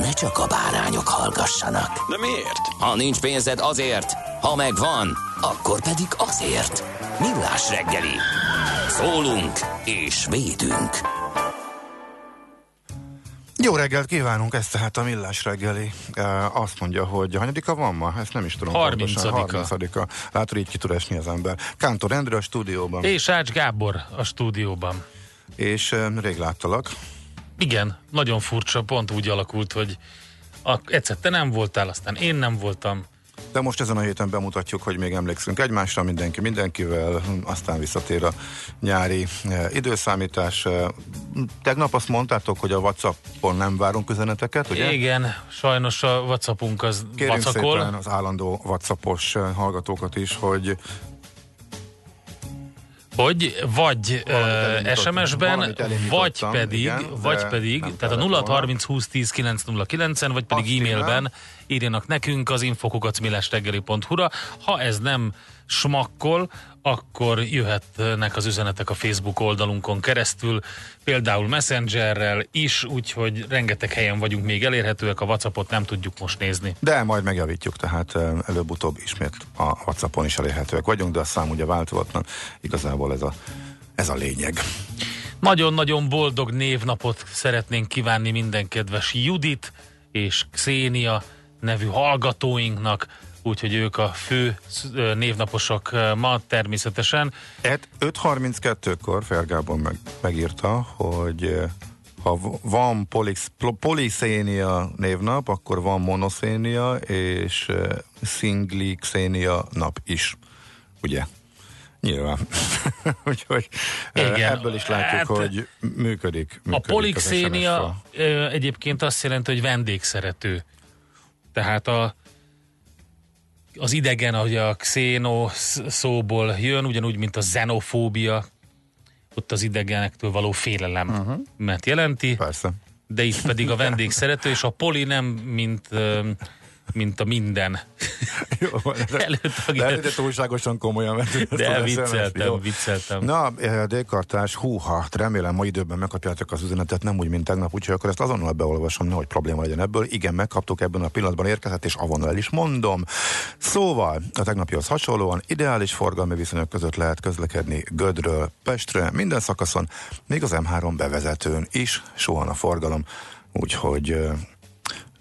ne csak a bárányok hallgassanak. De miért? Ha nincs pénzed azért, ha megvan, akkor pedig azért. Millás reggeli. Szólunk és védünk. Jó reggelt kívánunk, ez tehát a Millás reggeli. E, azt mondja, hogy hanyadika van ma? Ezt nem is tudom. 30 30-a. Látod, így ki tud esni az ember. Kántor Endre a stúdióban. És Ács Gábor a stúdióban. És e, rég láttalak. Igen, nagyon furcsa, pont úgy alakult, hogy a, egyszer te nem voltál, aztán én nem voltam. De most ezen a héten bemutatjuk, hogy még emlékszünk egymásra, mindenki mindenkivel, aztán visszatér a nyári e, időszámítás. E, tegnap azt mondtátok, hogy a Whatsappon nem várunk üzeneteket, ugye? Igen, sajnos a Whatsappunk az Kérjünk vacakol. szépen az állandó Whatsappos e, hallgatókat is, hogy Hogy vagy uh. SMS-ben, vagy pedig, igen, vagy de pedig, tehát a kellett 0 30 20 10 909-en, vagy pedig e-mailben írjanak nekünk az infokukacmillástegeli.hu-ra. Ha ez nem smakkol, akkor jöhetnek az üzenetek a Facebook oldalunkon keresztül, például Messengerrel is, úgyhogy rengeteg helyen vagyunk még elérhetőek, a Whatsappot nem tudjuk most nézni. De majd megjavítjuk, tehát eh, előbb-utóbb ismét a Whatsappon is elérhetőek vagyunk, de a szám ugye változatlan. Igazából ez a, ez a lényeg. Nagyon-nagyon boldog névnapot szeretnénk kívánni minden kedves Judit és Xénia nevű hallgatóinknak, úgyhogy ők a fő névnaposok ma természetesen. Et 5.32-kor Fergábon meg, megírta, hogy ha van polix, poliszénia névnap, akkor van monoszénia és szinglixénia nap is. Ugye? Nyilván. Úgyhogy Igen. ebből is látjuk, Hát, hogy működik. A működik az polixénia egyébként azt jelenti, hogy vendégszerető. Tehát a az idegen, ahogy a xéno sz- szóból jön, ugyanúgy, mint a xenofóbia, ott az idegenektől való félelem, uh-huh. mert jelenti. Persze. de itt pedig a vendég szerető, és a poli nem, mint, mint a minden. Jó, Előtt de, de túlságosan komolyan De vicceltem, Jó. vicceltem. Na, eh, Dékartás, húha, remélem ma időben megkapjátok az üzenetet, nem úgy, mint tegnap, úgyhogy akkor ezt azonnal beolvasom, nehogy probléma legyen ebből. Igen, megkaptuk ebben a pillanatban érkezett, és avonnal el is mondom. Szóval, a tegnapihoz hasonlóan ideális forgalmi viszonyok között lehet közlekedni Gödről Pestre, minden szakaszon, még az M3 bevezetőn is sohan a forgalom, úgyhogy eh,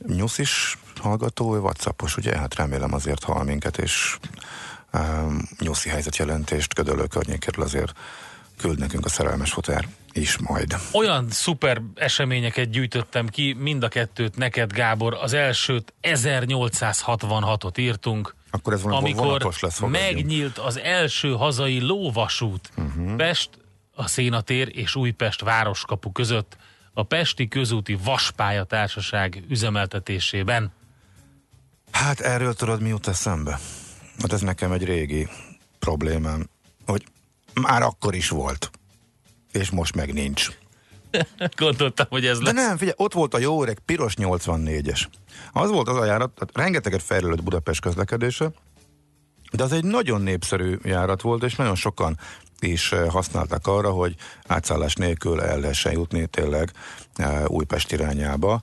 Nyusz is hallgató, ő Whatsappos, ugye? Hát remélem azért hall minket, és um, nyuszi helyzetjelentést Gödöllő környékéről azért küld nekünk a szerelmes futár is majd. Olyan szuper eseményeket gyűjtöttem ki, mind a kettőt neked, Gábor. Az elsőt 1866-ot írtunk, Akkor ez valami amikor lesz, fogadjunk. megnyílt az első hazai lóvasút uh-huh. Pest, a Szénatér és Újpest városkapu között a Pesti Közúti Vaspálya Társaság üzemeltetésében. Hát erről tudod, mi jut eszembe? Hát ez nekem egy régi problémám, hogy már akkor is volt, és most meg nincs. Gondoltam, hogy ez De lesz. nem, figyelj, ott volt a jó öreg piros 84-es. Az volt az a járat, tehát rengeteget fejlődött Budapest közlekedése, de az egy nagyon népszerű járat volt, és nagyon sokan is eh, használták arra, hogy átszállás nélkül el lehessen jutni tényleg eh, Újpest irányába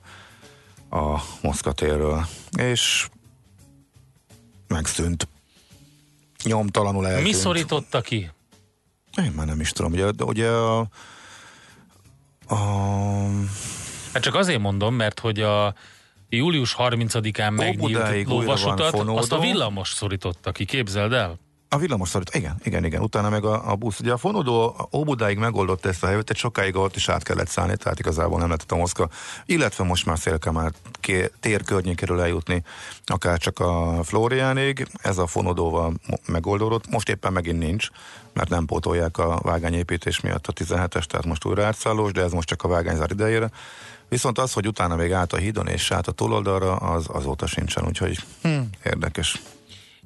a Moszkva térről. És megszűnt. Nyomtalanul eltűnt. Mi szorította ki? Én már nem is tudom. Ugye, ugye a, a Hát csak azért mondom, mert hogy a, Július 30-án megnyílt lóvasutat, azt a villamos szorította ki, képzeld el? A villamos szorít, igen, igen, igen, utána meg a, a busz. Ugye a fonódó Óbudáig megoldott ezt a helyet, egy sokáig ott is át kellett szállni, tehát igazából nem lehetett a Moszkva, illetve most már Szélkamár ké- tér környékéről eljutni, akár csak a Flóriánig, ez a fonódóval mo- megoldódott, most éppen megint nincs, mert nem pótolják a vágányépítés miatt a 17-es, tehát most újra átszállós, de ez most csak a vágányzár idejére. Viszont az, hogy utána még át a hídon és át a túloldalra, az azóta sincsen, úgyhogy hm, érdekes.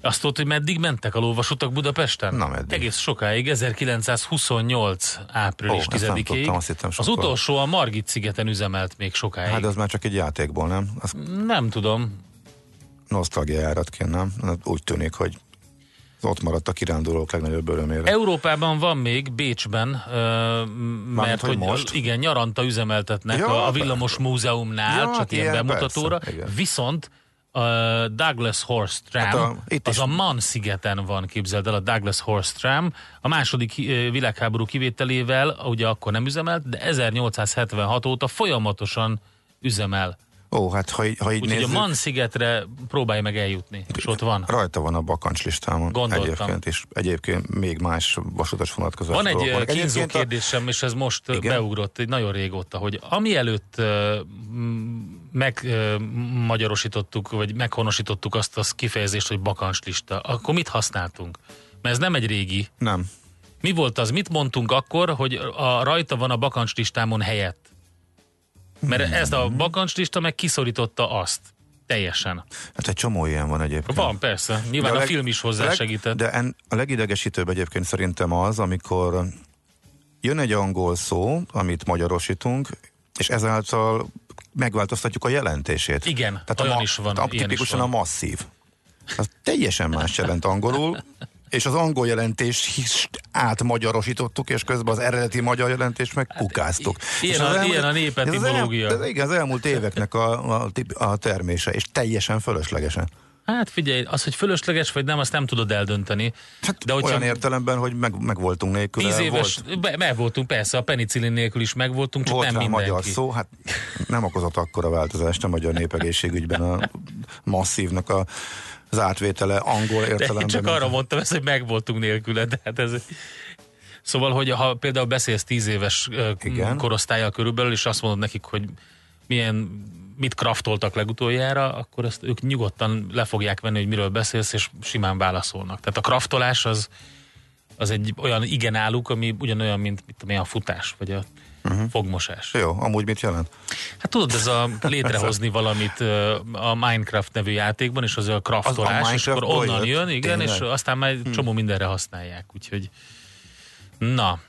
Azt tudod, hogy meddig mentek a lóvasutak Budapesten? Na, meddig? Egész sokáig, 1928 április nem 10-ig. tudtam, azt hittem Az utolsó a Margit szigeten üzemelt még sokáig. Hát az már csak egy játékból, nem? Az Nem tudom. nosztalgia járatként, nem? Hát Úgy tűnik, hogy ott maradt a kirándulók legnagyobb örömére. Európában van még Bécsben, m- mert hogy hogy, most? igen, nyaranta üzemeltetnek Ja, a, a Villamos Múzeumnál, Ja, csak ilyen ilyen, bemutatóra, persze, viszont a Douglas Horse Tram, Hát a- itt az is- a Man szigeten van, képzeld el, a Douglas Horse Tram. A második ö, világháború kivételével, ugye akkor nem üzemelt, de 1876 óta folyamatosan üzemel. Ó, hát ha, ha így Úgyhogy a Man szigetre próbálj meg eljutni, és ott van. rajta van a bakancs listámon. Gondoltam. Egyébként is. Egyébként még más vasutas vonatkozás. Van egy ö, kínzó Egyébként a- kérdésem, és ez most ö, Igen? beugrott egy nagyon régóta, hogy ami előtt megmagyarosítottuk, vagy meghonosítottuk azt a kifejezést, hogy bakancslista, akkor mit használtunk? Mert ez nem egy régi. Nem. Mi volt az? Mit mondtunk akkor, hogy a rajta van a bakancslistámon helyett? Mert ez a bakancslista meg kiszorította azt. Teljesen. Hát egy csomó ilyen van egyébként. Van, persze. Nyilván De a, leg- film is hozzá leg- segített. De en, a legidegesítőbb egyébként szerintem az, amikor jön egy angol szó, amit magyarosítunk, és ezáltal megváltoztatjuk a jelentését. Igen, Tehát olyan a, is van, A, tipikusan is a van. masszív. Az teljesen más jelent angolul, és az angol jelentés is átmagyarosítottuk, és közben az eredeti magyar jelentést meg kukáztuk. ilyen És a- elmúlt- ilyen a népetimológia. ez az el- Ez igen, az elmúlt éveknek a, a, a termése, és teljesen fölöslegesen. Hát figyelj, az, hogy fölösleges vagy nem, azt nem tudod eldönteni. Hát De hogyha olyan értelemben, hogy meg, meg voltunk nélkül. tíz éves, Volt, be, meg voltunk, persze, a penicillin nélkül is megvoltunk, csak volt nem mindenki. magyar szó, hát nem okozott akkora változást a magyar népegészségügyben a masszívnak a, az átvétele angol De értelemben. én csak arra mondtam ezt, hogy megvoltunk nélküle, de hát ez... Szóval, hogy ha például beszélsz tíz éves Igen. korosztályjal körülbelül, és azt mondod nekik, hogy milyen, mit kraftoltak legutoljára, akkor ezt ők nyugodtan le fogják venni, hogy miről beszélsz, és simán válaszolnak. Tehát a kraftolás az, az egy olyan igen álluk, ami ugyanolyan, mint mit tudom a futás, vagy a uh-huh. fogmosás. Jó, amúgy mit jelent? Hát tudod, ez a létrehozni valamit a Minecraft nevű játékban, és az a kraftolás, Az a és akkor onnan jön, igen, Tényleg? és aztán már egy csomó mindenre használják, úgyhogy na,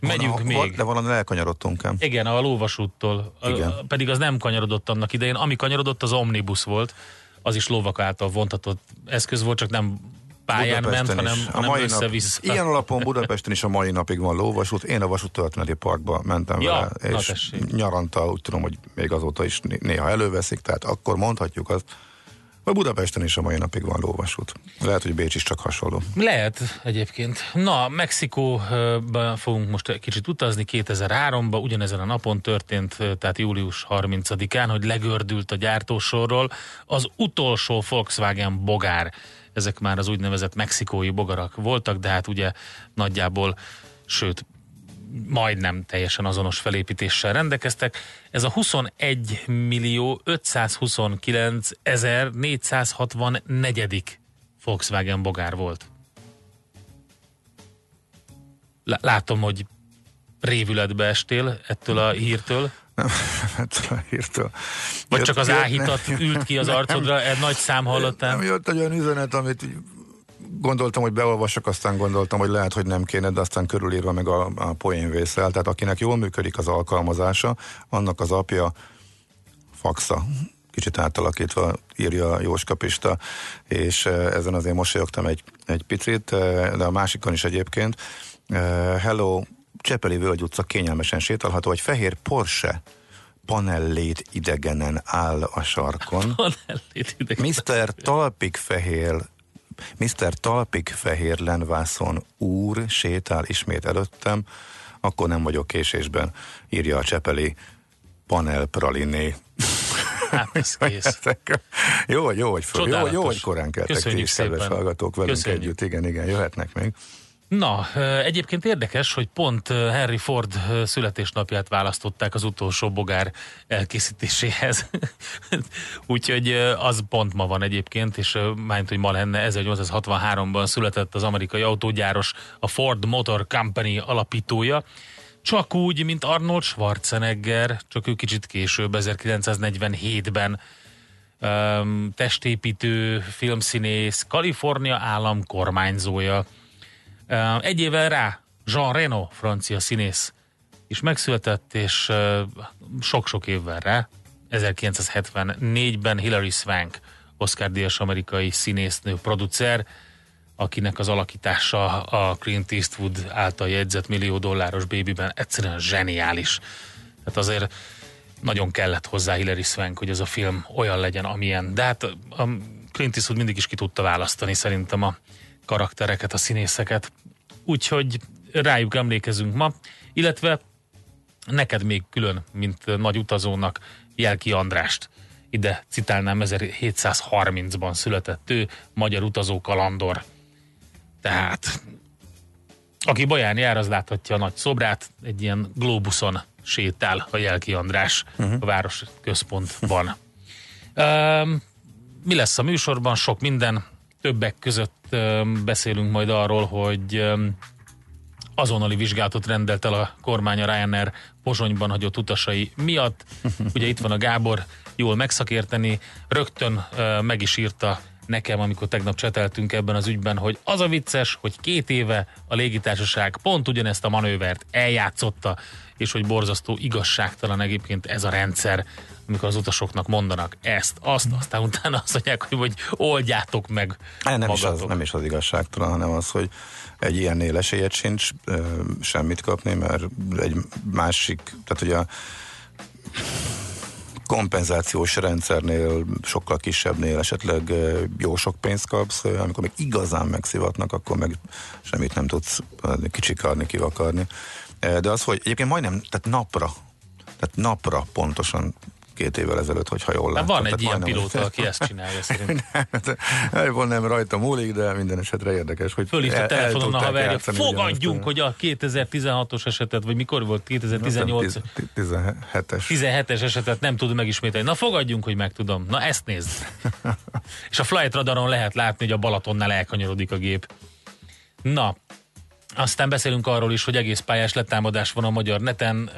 megyünk Van- még. De valami elkanyarodtunk ám. Igen, a lóvasúttól. Igen. a- pedig az nem kanyarodott annak idején. Ami kanyarodott, az omnibus volt. Az is lovak által vontatott eszköz volt, csak nem pályán ment, Budapesten hanem, is. A hanem mai nap, össze-vissza. ilyen alapon Budapesten is a mai napig van lóvasút. Én a vasúttörténeti parkba mentem Ja, vele, és nyaranta úgy tudom, hogy még azóta is né- néha előveszik, tehát akkor mondhatjuk azt, hogy Budapesten is a mai napig van lóvasút. Lehet, hogy Bécs is csak hasonló. Lehet egyébként. Na, Mexikóba fogunk most egy kicsit utazni, 2003-ba, ugyanezen a napon történt, tehát július 30-án, hogy legördült a gyártósorról az utolsó Volkswagen bogár. Ezek már az úgynevezett mexikói bogarak voltak, de hát ugye nagyjából, sőt, majdnem teljesen azonos felépítéssel rendelkeztek. Ez a 21 millió 529 ezer 464 Volkswagen bogár volt. Lá- Látom, hogy révületbe estél ettől a hírtől, Nem, hát a hírtől. vagy Jött- csak az áhítat nem- ült ki az nem- arcodra, egy nagy szám Nem hallottál. jött egy olyan üzenet, amit gondoltam, hogy beolvasok, aztán gondoltam, hogy lehet, hogy nem kéne, de aztán körülírva meg a, a poén vészel. Tehát akinek jól működik az alkalmazása, annak az apja faxa kicsit átalakítva írja Jóska Pista, és eh, ezen azért mosolyogtam egy, egy picit, eh, de a másikon is egyébként. Eh, Hello, Csepeli Völgy utca kényelmesen sétálható, egy fehér Porsche panellét idegenen áll a sarkon. Panellét idegen. Mr. Talpik Fehér Mr. Talpik Fehér Lenvászon úr sétál ismét előttem, akkor nem vagyok késésben, írja a Csepeli Panel Praliné. Hát ez kész. Jó, jó, hogy föl, jó, jó, hogy korán keltek ti Köszönjük is, kedves szépen. hallgatók velünk Köszönjük. együtt. Igen, igen, jöhetnek még. Na, egyébként érdekes, hogy pont Henry Ford születésnapját választották az utolsó bogár elkészítéséhez. Úgyhogy az pont ma van egyébként, és ö, mármint, hogy ma lenne, 1863-ban született az amerikai autógyáros, a Ford Motor Company alapítója. Csak úgy, mint Arnold Schwarzenegger, csak ő kicsit később, 1947-ben öm, testépítő, filmszínész, Kalifornia állam kormányzója. Egy évvel rá Jean Reno, francia színész is megszületett, és sok-sok évvel rá, 1974-ben Hilary Swank, Oscar-díjas amerikai színésznő, producer, akinek az alakítása a Clint Eastwood által jegyzett millió dolláros bébiben egyszerűen zseniális. Tehát azért nagyon kellett hozzá Hilary Swank, hogy ez a film olyan legyen, amilyen. De hát a Clint Eastwood mindig is ki tudta választani szerintem a karaktereket, a színészeket. Úgyhogy rájuk emlékezünk ma, illetve neked még külön, mint nagy utazónak, Jelki Andrást. Ide citálnám, 1730-ban született ő, magyar utazó kalandor. Tehát, aki Baján jár, az láthatja a nagy szobrát, egy ilyen globuszon sétál a Jelki András uh-huh. a város központban. Um, mi lesz a műsorban? Sok minden. Többek között beszélünk majd arról, hogy azonnali vizsgálatot rendelt el a kormány a Ryanair Pozsonyban hagyott utasai miatt. Ugye itt van a Gábor, jól megszakérteni, rögtön meg is írta nekem, amikor tegnap cseteltünk ebben az ügyben, hogy az a vicces, hogy két éve a légitársaság pont ugyanezt a manővert eljátszotta, és hogy borzasztó igazságtalan egyébként ez a rendszer, amikor az utasoknak mondanak ezt, azt, aztán utána azt mondják, hogy, hogy oldjátok meg Nem is, az, magatok. nem is az igazságtalan, hanem az, hogy egy ilyennél esélyed sincs semmit kapni, mert egy másik, tehát ugye a kompenzációs rendszernél, sokkal kisebbnél esetleg jó sok pénzt kapsz, amikor még igazán megszivatnak, akkor meg semmit nem tudsz kicsikarni, kivakarni. De az, hogy egyébként majdnem, tehát napra, tehát napra pontosan két évvel ezelőtt, hogyha jól Hát láttam. van egy ilyen pilóta, aki ezt csinálja szerintem. Elvon nem rajta múlik, de minden esetre érdekes, hogy Fölhívta el- el telefonon a haverja, fogadjunk, hogy a 2016-os esetet, vagy mikor volt, a- 2018 Tiz- tiz- 17-es. 17-es esetet nem tud megismételni. Na fogadjunk, hogy meg tudom. Na ezt nézd. És a flight radaron lehet látni, hogy a Balatonnál elkanyarodik a gép. Na, aztán beszélünk arról is, hogy egész pályás letámadás van a magyar neten,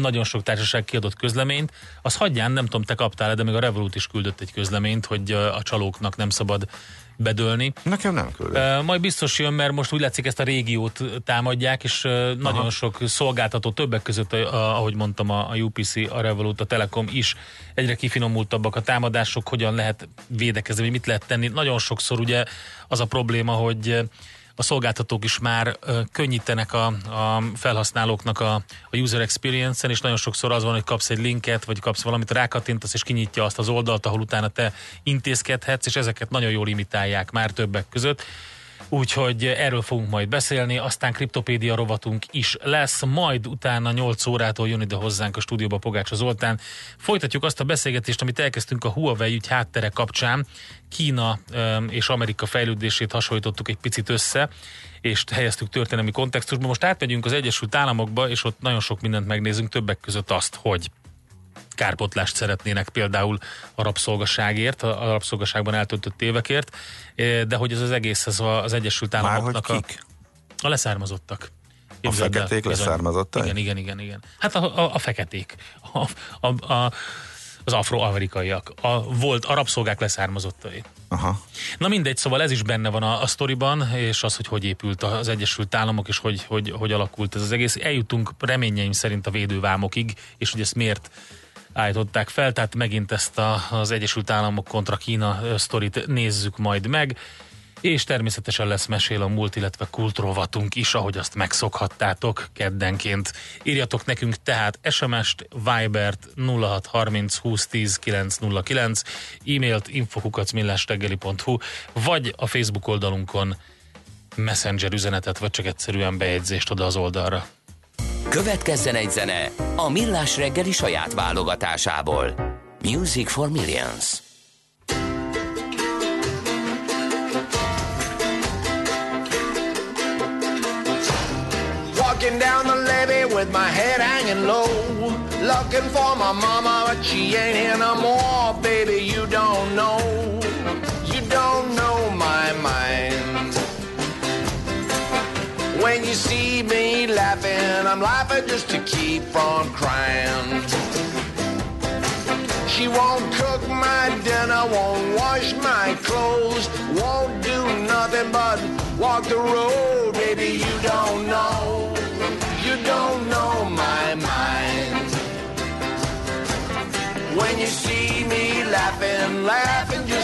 nagyon sok társaság kiadott közleményt. Az hagyján, nem tudom, te kaptál de még a Revolut is küldött egy közleményt, hogy a csalóknak nem szabad bedőlni. Nekem nem küldött. Majd biztos jön, mert most úgy látszik ezt a régiót támadják, és nagyon Aha. sok szolgáltató, többek között, ahogy mondtam, a, UPC, a Revolut, a Telekom is egyre kifinomultabbak a támadások, hogyan lehet védekezni, mit lehet tenni. Nagyon sokszor ugye az a probléma, hogy a szolgáltatók is már könnyítenek a, a felhasználóknak a, a user experience-en, és nagyon sokszor az van, hogy kapsz egy linket, vagy kapsz valamit, rákattintasz, és kinyitja azt az oldalt, ahol utána te intézkedhetsz, és ezeket nagyon jól imitálják már többek között. Úgyhogy erről fogunk majd beszélni, aztán kriptopédia rovatunk is lesz, majd utána 8 órától jön ide hozzánk a stúdióba Pogácsa Zoltán. Folytatjuk azt a beszélgetést, amit elkezdtünk a Huawei ügy háttere kapcsán. Kína és Amerika fejlődését hasonlítottuk egy picit össze, és helyeztük történelmi kontextusba. Most átmegyünk az Egyesült Államokba, és ott nagyon sok mindent megnézünk, többek között azt, hogy kárpotlást szeretnének például a rabszolgaságért, a a rabszolgaságban eltöltött évekért, eh, de hogy ez az egész ez a- az Egyesült Államoknak a, a leszármazottak. A Képzeld el, feketék bizony. leszármazottai? Igen, igen, igen, igen. Hát a, a, a feketék. A, a, a, az afroamerikaiak. A, volt a rabszolgák leszármazottai. Aha. Na mindegy, szóval ez is benne van a, a sztoriban, és az, hogy hogy épült az Egyesült Államok, és hogy, hogy, hogy alakult ez az egész. Eljutunk reményeim szerint a védővámokig, és hogy ezt miért állították fel, tehát megint ezt a, az Egyesült Államok kontra Kína sztorit nézzük majd meg, és természetesen lesz mesél a múlt, illetve kultúrovatunk is, ahogy azt megszokhattátok keddenként. Írjatok nekünk tehát SMS-t, Vibert 0630 2010 909, e-mailt infokukacmillástegeli.hu, vagy a Facebook oldalunkon messenger üzenetet, vagy csak egyszerűen bejegyzést oda az oldalra. Következzen egy zene a Millás reggeli saját válogatásából. Music for Millions. Walking down the levee with my head hanging low. Looking for my mama, but she ain't here no more. Baby, you don't know. You don't know my mind. See me laughing, I'm laughing just to keep from crying. She won't cook my dinner, won't wash my clothes, won't do nothing but walk the road. Baby, you don't know, you don't know my mind. When you see me laughing, laughing just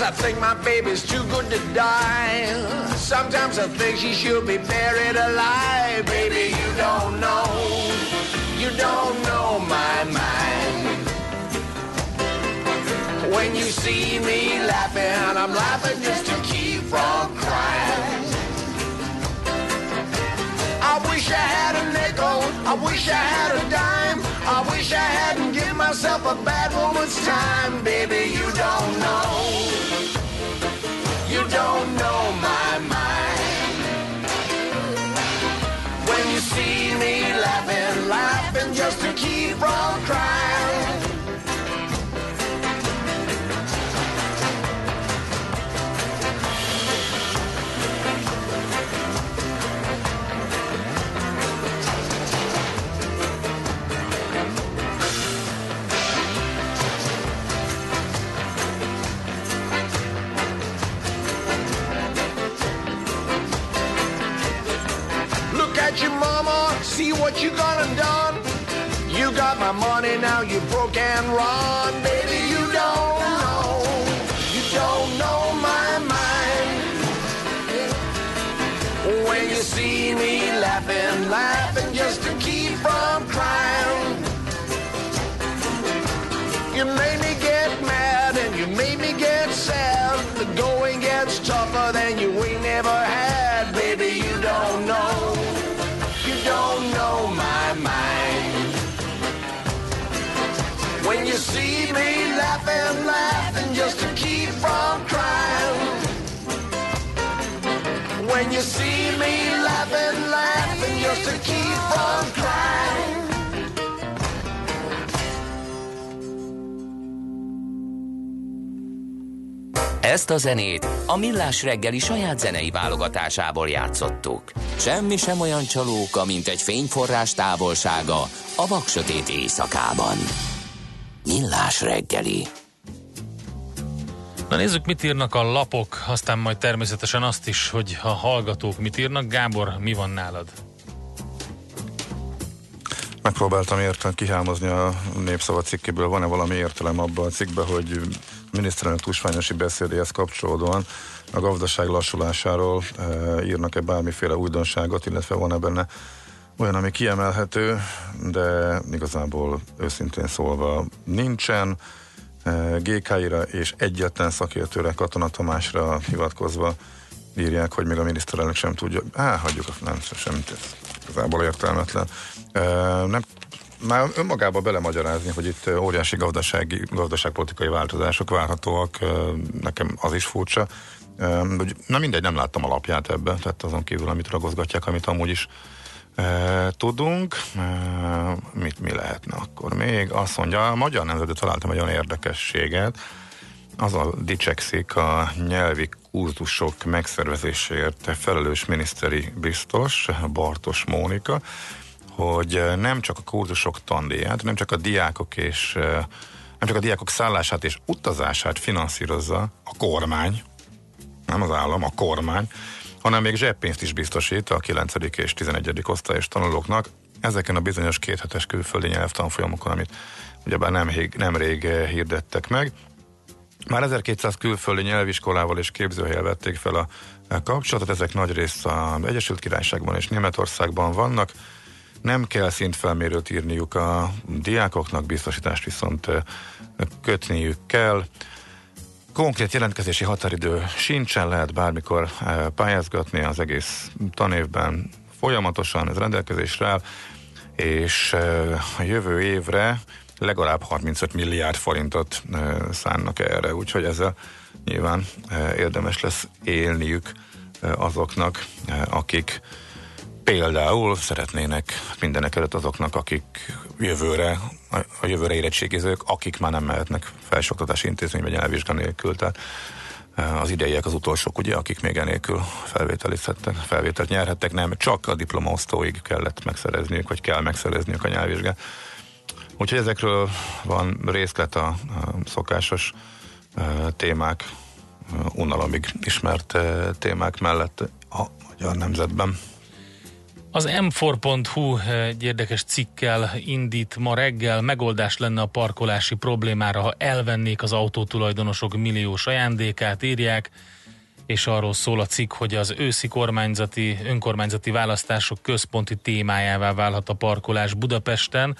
Sometimes I think my baby's too good to die. Sometimes I think she should be buried alive. Baby, you don't know. You don't know my mind. When you see me laughing, I'm laughing just to keep from crying. I wish I had a nickel. I wish I had a dime. I wish I hadn't myself a bad woman's time. Baby, you don't know. You don't know my mind. When you see me laughing, laughing just to keep from crying. Mama, see what you gone and done. You got my money, now you broke and run. Baby, you don't know, you don't know my mind. When you see me laughing, laughing just to keep from crying. You made me get mad and you made me get sad. The going gets tougher than you ain't never had. Baby, you don't know. Mind. When you see me laughing, laughing just to keep from crying. When you see me laughing, laughing just to keep from crying. Ezt a zenét a Millás reggeli saját zenei válogatásából játszottuk. Semmi sem olyan csalóka, mint egy fényforrás távolsága a vaksötét éjszakában. Millás reggeli. Na nézzük, mit írnak a lapok, aztán majd természetesen azt is, hogy a hallgatók mit írnak. Gábor, mi van nálad? Megpróbáltam értem kihámozni a népszava cikkéből, van-e valami értelem abban a cikkben, hogy miniszterelnök tusványosi beszédéhez kapcsolódóan a gazdaság lassulásáról e, írnak-e bármiféle újdonságot, illetve van-e benne olyan, ami kiemelhető, de igazából őszintén szólva nincsen. E, GK-ra és egyetlen szakértőre, Katona Tamásra hivatkozva írják, hogy még a miniszterelnök sem tudja. Á, hagyjuk, nem, semmit, ez igazából értelmetlen. E, nem már önmagába belemagyarázni, hogy itt óriási gazdasági, gazdaságpolitikai változások várhatóak, nekem az is furcsa. Hogy, na mindegy, nem láttam alapját ebbe, tehát azon kívül, amit ragozgatják, amit amúgy is tudunk. Mit mi lehetne akkor még? Azt mondja, a Magyar Nemzetben találtam egy olyan érdekességet, az a dicsekszik a nyelvi kurzusok megszervezéséért felelős miniszteri biztos, Bartos Mónika, hogy nem csak a kurzusok tandíját, nem csak a diákok és nem csak a diákok szállását és utazását finanszírozza a kormány, nem az állam, a kormány, hanem még zseppénzt is biztosít a 9. és 11. osztályos tanulóknak ezeken a bizonyos kéthetes külföldi nyelvtanfolyamokon, amit ugyebár nem, nem rég eh, hirdettek meg. Már 1200 külföldi nyelviskolával és képzőhelyen vették fel a kapcsolatot, ezek nagy rész az Egyesült Királyságban és Németországban vannak. Nem kell szintfelmérőt írniuk a diákoknak, biztosítást viszont kötniük kell. Konkrét jelentkezési határidő sincsen, lehet bármikor pályázgatni az egész tanévben folyamatosan, ez rendelkezésre áll, és a jövő évre legalább 35 milliárd forintot szánnak erre, úgyhogy ezzel nyilván érdemes lesz élniük azoknak, akik például szeretnének mindenek előtt azoknak, akik jövőre, a jövőre érettségizők, akik már nem mehetnek felsőoktatási intézménybe nyelvvizsga nélkül, tehát az idejek az utolsók, ugye, akik még enélkül felvételizhettek, felvételt nyerhettek, nem csak a diplomaosztóig kellett megszerezniük, vagy kell megszerezniük a nyelvvizsgát. Úgyhogy ezekről van részlet a, a szokásos e, témák, unalomig ismert e, témák mellett a magyar nemzetben. Az m4.hu egy érdekes cikkel indít ma reggel, megoldás lenne a parkolási problémára, ha elvennék az autótulajdonosok milliós ajándékát, írják, és arról szól a cikk, hogy az őszi kormányzati, önkormányzati választások központi témájává válhat a parkolás Budapesten.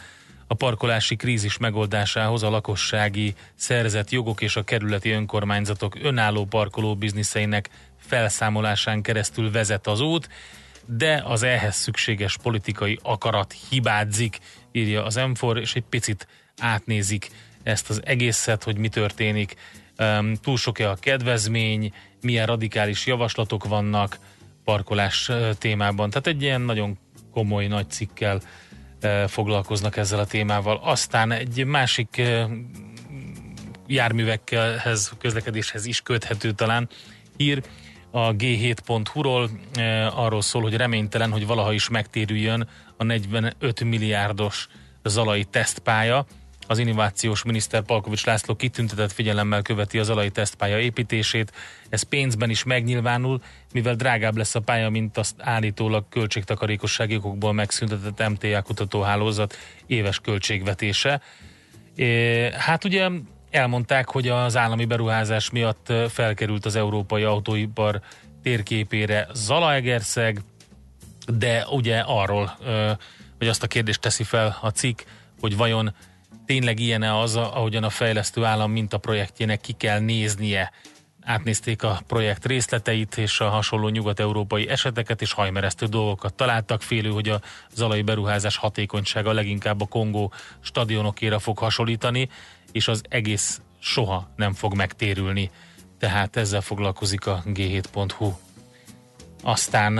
A parkolási krízis megoldásához a lakossági szerzett jogok és a kerületi önkormányzatok önálló parkoló bizniszeinek felszámolásán keresztül vezet az út de az ehhez szükséges politikai akarat hibádzik, írja az m és egy picit átnézik ezt az egészet, hogy mi történik, um, túl sok-e a kedvezmény, milyen radikális javaslatok vannak parkolás témában. Tehát egy ilyen nagyon komoly, nagy cikkel foglalkoznak ezzel a témával. Aztán egy másik uh, járművekhez, közlekedéshez is köthető talán hír, a G7.hu-ról e, arról szól, hogy reménytelen, hogy valaha is megtérüljön a 45 milliárdos zalai tesztpálya. Az innovációs miniszter Palkovics László kitüntetett figyelemmel követi az zalai tesztpálya építését. Ez pénzben is megnyilvánul, mivel drágább lesz a pálya, mint azt állítólag költségtakarékossági okokból megszüntetett MTA kutatóhálózat éves költségvetése. E, hát ugye Elmondták, hogy az állami beruházás miatt felkerült az európai autóipar térképére Zalaegerszeg, de ugye arról, hogy azt a kérdést teszi fel a cikk, hogy vajon tényleg ilyen-e az, ahogyan a fejlesztő állam mintaprojektjének ki kell néznie. Átnézték a projekt részleteit és a hasonló nyugat-európai eseteket, és hajmeresztő dolgokat találtak. Félő, hogy a zalai beruházás hatékonysága leginkább a Kongó stadionokéra fog hasonlítani, és az egész soha nem fog megtérülni. Tehát ezzel foglalkozik a g7.hu. Aztán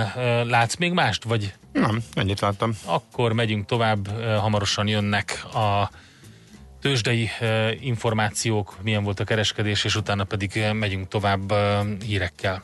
látsz még mást, vagy? Nem, ennyit láttam. Akkor megyünk tovább, hamarosan jönnek a tőzsdei információk, milyen volt a kereskedés, és utána pedig megyünk tovább hírekkel.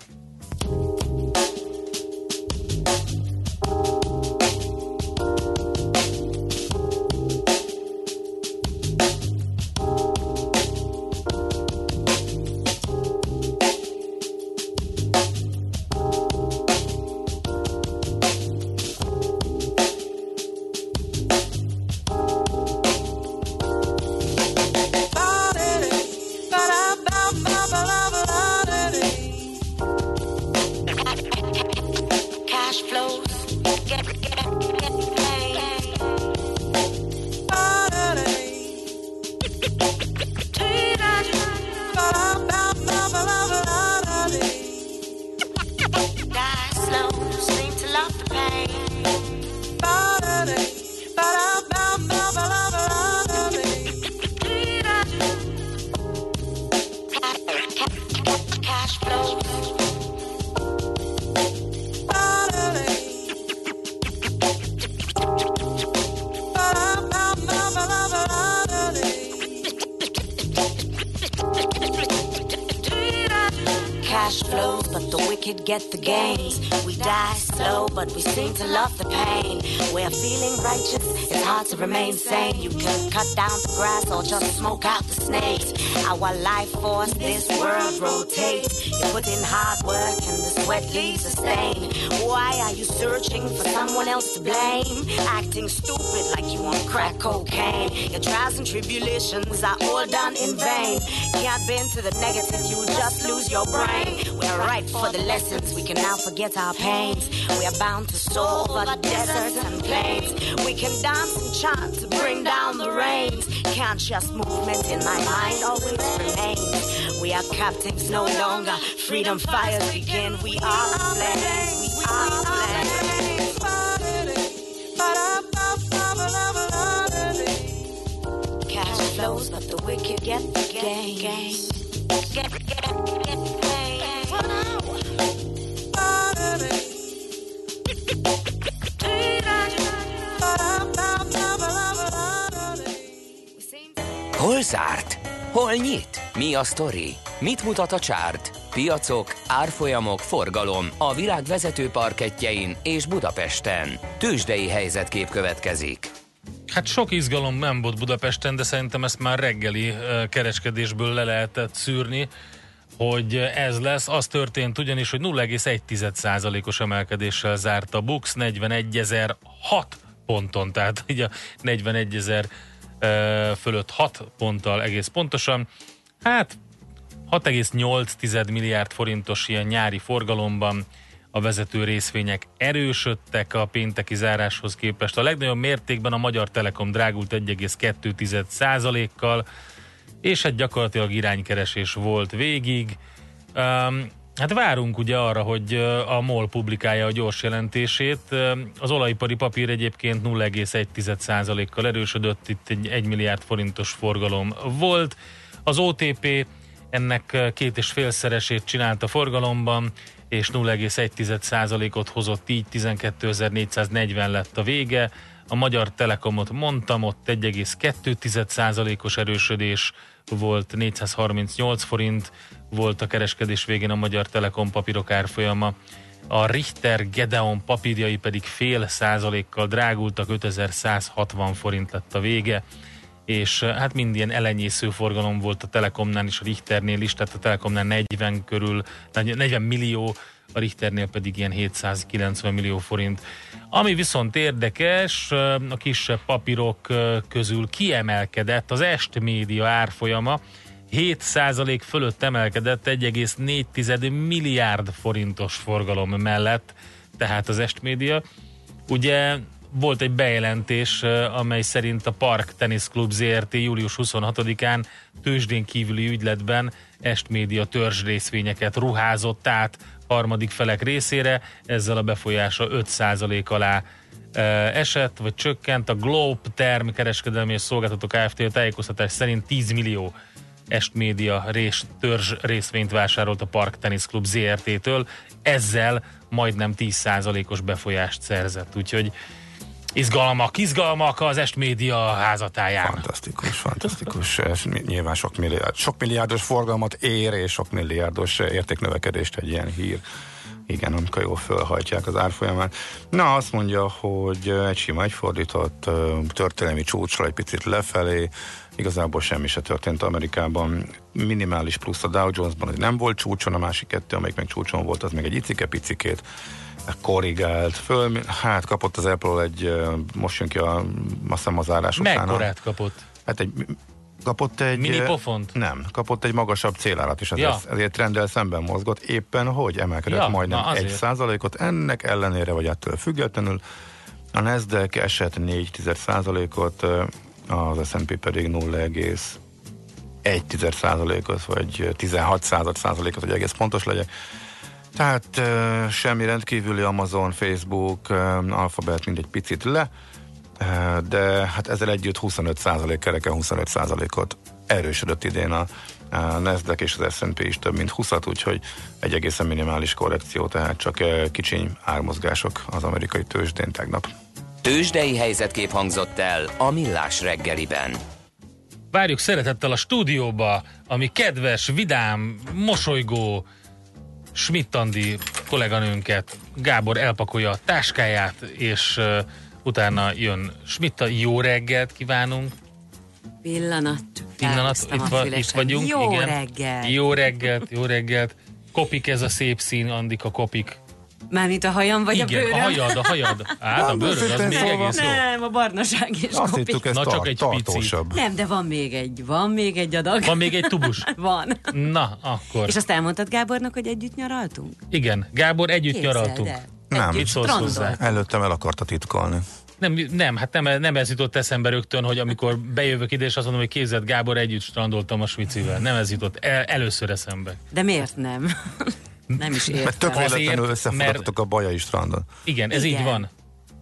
cash flows, but the wicked get the gains. We die slow, but we seem to love the pain. We're feeling righteous, it's hard to remain sane. You can cut down the grass or just smoke out the snakes. Our life force, this world rotates. You put in hard work and the sweat leaves a stain. Why are you searching for someone else to blame? Acting stupid like you want crack cocaine. Your trials and tribulations are all done in vain. Can't bend to the negative, you just lose your brain. We're right for the lessons, we can now forget our pains. We are bound to solve our deserts and plains. We can dance and chant to bring down the rains. Conscious movement in my mind always remains. We are captives no longer. Freedom fires begin. We are flames. We are flames. Cash flows, but the wicked get the gains. Get, get, get, get Hol zárt? Hol nyit? Mi a sztori? Mit mutat a csárt? Piacok, árfolyamok, forgalom a világ vezető parketjein és Budapesten. Tősdei helyzetkép következik. Hát sok izgalom nem volt Budapesten, de szerintem ezt már reggeli kereskedésből le lehetett szűrni, hogy ez lesz. Az történt ugyanis, hogy 0,1%-os emelkedéssel zárt a Bux 41.006 ponton, tehát így a 41 ezer eh, fölött 6 ponttal egész pontosan. Hát 6,8 milliárd forintos ilyen nyári forgalomban a vezető részvények erősödtek a pénteki záráshoz képest. A legnagyobb mértékben a Magyar Telekom drágult 1,2 kal és hát gyakorlatilag iránykeresés volt végig. Hát várunk ugye arra, hogy a MOL publikálja a gyors jelentését. Az olajipari papír egyébként 0,1%-kal erősödött, itt egy 1 milliárd forintos forgalom volt. Az OTP ennek két és félszeresét csinálta forgalomban, és 0,1%-ot hozott, így 12.440 lett a vége. A Magyar Telekomot mondtam, ott 1,2%-os erősödés volt, 438 forint volt a kereskedés végén a Magyar Telekom papírok árfolyama. A Richter Gedeon papírjai pedig fél százalékkal drágultak, 5160 forint lett a vége és hát mind ilyen elenyésző forgalom volt a Telekomnál és a Richternél is, tehát a Telekomnál 40 körül, 40 millió, a Richternél pedig ilyen 790 millió forint. Ami viszont érdekes, a kisebb papírok közül kiemelkedett az Est Média árfolyama, 7% fölött emelkedett 1,4 milliárd forintos forgalom mellett, tehát az Est Média. Ugye volt egy bejelentés, amely szerint a Park Tennis Club ZRT július 26-án tőzsdén kívüli ügyletben Estmédia törzs részvényeket ruházott át harmadik felek részére, ezzel a befolyása 5% alá esett, vagy csökkent. A Globe Term kereskedelmi és szolgáltatók Kft. tájékoztatás szerint 10 millió Estmédia rés, törzs részvényt vásárolt a Park Tennis Club ZRT-től, ezzel majdnem 10%-os befolyást szerzett. Úgyhogy izgalmak, izgalmak az Est Média házatáján. Fantasztikus, fantasztikus. Nyilván sok, milliárd, sok milliárdos forgalmat ér, és sok milliárdos értéknövekedést egy ilyen hír. Igen, amikor jól fölhajtják az árfolyamát. Na, azt mondja, hogy egy sima egyfordított történelmi csúcsra egy picit lefelé, igazából semmi se történt Amerikában. Minimális plusz a Dow Jonesban, hogy nem volt csúcson, a másik kettő, amelyik meg csúcson volt, az meg egy icike-picikét korrigált föl, hát kapott az Apple egy, most jön ki a, azt hiszem az árás Mekkorát kapott? Hát egy kapott egy... Mini pofont? Nem, kapott egy magasabb célárat is, ezért, Ja. ezért trenddel szemben mozgott, éppen hogy emelkedett Ja, majdnem egy százalékot, ennek ellenére vagy ettől függetlenül a Nasdaq esett 4 százalékot, ö, az S&P pedig 0,1 százalékot, vagy 16 század százalékot, hogy egész pontos legyek. Tehát semmi rendkívüli Amazon, Facebook, Alphabet mindegy picit le, de hát ezzel együtt 25 százalék, kereken 25 százalékot erősödött idén a, Nasdaq és az S&P is több mint 20 úgyhogy egy egészen minimális korrekció, tehát csak kicsiny ármozgások az amerikai tőzsdén tegnap. Tősdei helyzetkép hangzott el a Millás reggeliben. Várjuk szeretettel a stúdióba, ami kedves, vidám, mosolygó, Schmidt Andi kolléganőnket, Gábor elpakolja a táskáját, és uh, utána jön Schmidt, jó reggelt kívánunk. Pillanat. Pillanat, itt, a va, itt vagyunk. Jó igen. reggel. Jó reggelt, jó reggelt. Kopik ez a szép szín, Andika, kopik. Mármint a hajam vagy Igen, a bőröm? a hajad, a hajad. Á, a bőröd, az még egész jó. Nem, a barnaság is Azt kopik. hittük, ez Na, csak egy pici. tartósabb. Nem, de van még egy, van még egy adag. Van még egy tubus? Van. Na, akkor. És azt elmondtad Gábornak, hogy együtt nyaraltunk? Igen, Gábor, együtt Képzeld nyaraltunk. el. Nem. Együtt Mit szólsz hozzá? Előttem el akarta titkolni. Nem, nem, hát nem, nem ez jutott eszembe rögtön, hogy amikor bejövök ide, és azt mondom, hogy képzeld, Gábor, együtt strandoltam a Svicivel. Nem ez jutott el, először eszembe. De miért nem? Nem is Mert értem. tök véletlenül Azért, összefordultatok a bajai strandon. Igen, ez Igen. így van.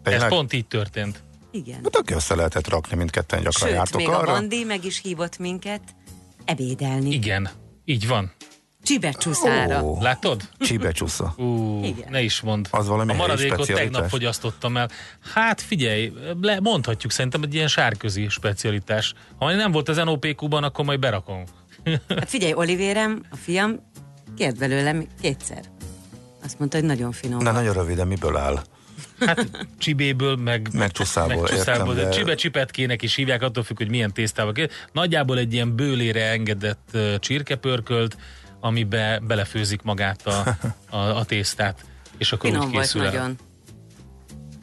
Tényleg? Ez pont így történt. Igen. Tök össze lehetett rakni, mindketten gyakran Sőt, jártok még a arra. Vandi meg is hívott minket ebédelni. Igen, így van. Csibecsuszára. Ó, Látod? Csibecsusza. Ú, Igen. ne is mond. Az valami a maradékot tegnap fogyasztottam el. Hát figyelj, le, mondhatjuk szerintem egy ilyen sárközi specialitás. Ha nem volt az NOPQ-ban, akkor majd berakom. Hát figyelj, Olivérem, a fiam, kért belőlem kétszer. Azt mondta, hogy nagyon finom. De nagyon röviden, miből áll? Hát csibéből, meg, Meg csuszából, meg csuszából értem, de csibe csipetkének is hívják, attól függ, hogy milyen tésztával kér. Nagyjából egy ilyen bőlére engedett uh, csirkepörkölt, amibe belefőzik magát a, a, a tésztát, és akkor Finom úgy volt készül el. nagyon.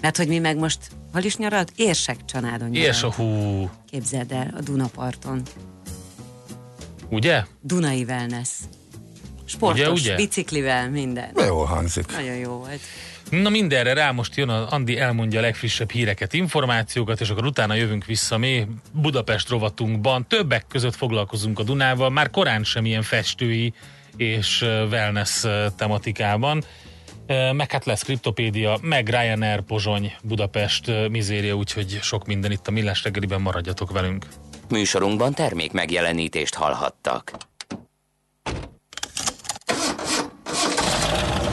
Mert hogy mi meg most, hol is nyaralt? Érsek csanádon nyaralt. És a hú, Képzeld el, a Dunaparton. ugye? Dunai wellness. Sportos, Ugye, ugye? biciklivel, minden. De jól hangzik. Nagyon jó volt. Na mindenre rá most jön, a Andi elmondja a legfrissebb híreket, információkat, és akkor utána jövünk vissza mi Budapest rovatunkban. Többek között foglalkozunk a Dunával, már korán sem ilyen festői és wellness tematikában. Meg hát lesz Kriptopédia, meg Ryanair, Pozsony, Budapest, Mizéria, úgyhogy sok minden itt a Millás reggeliben maradjatok velünk. Műsorunkban termék megjelenítést hallhattak.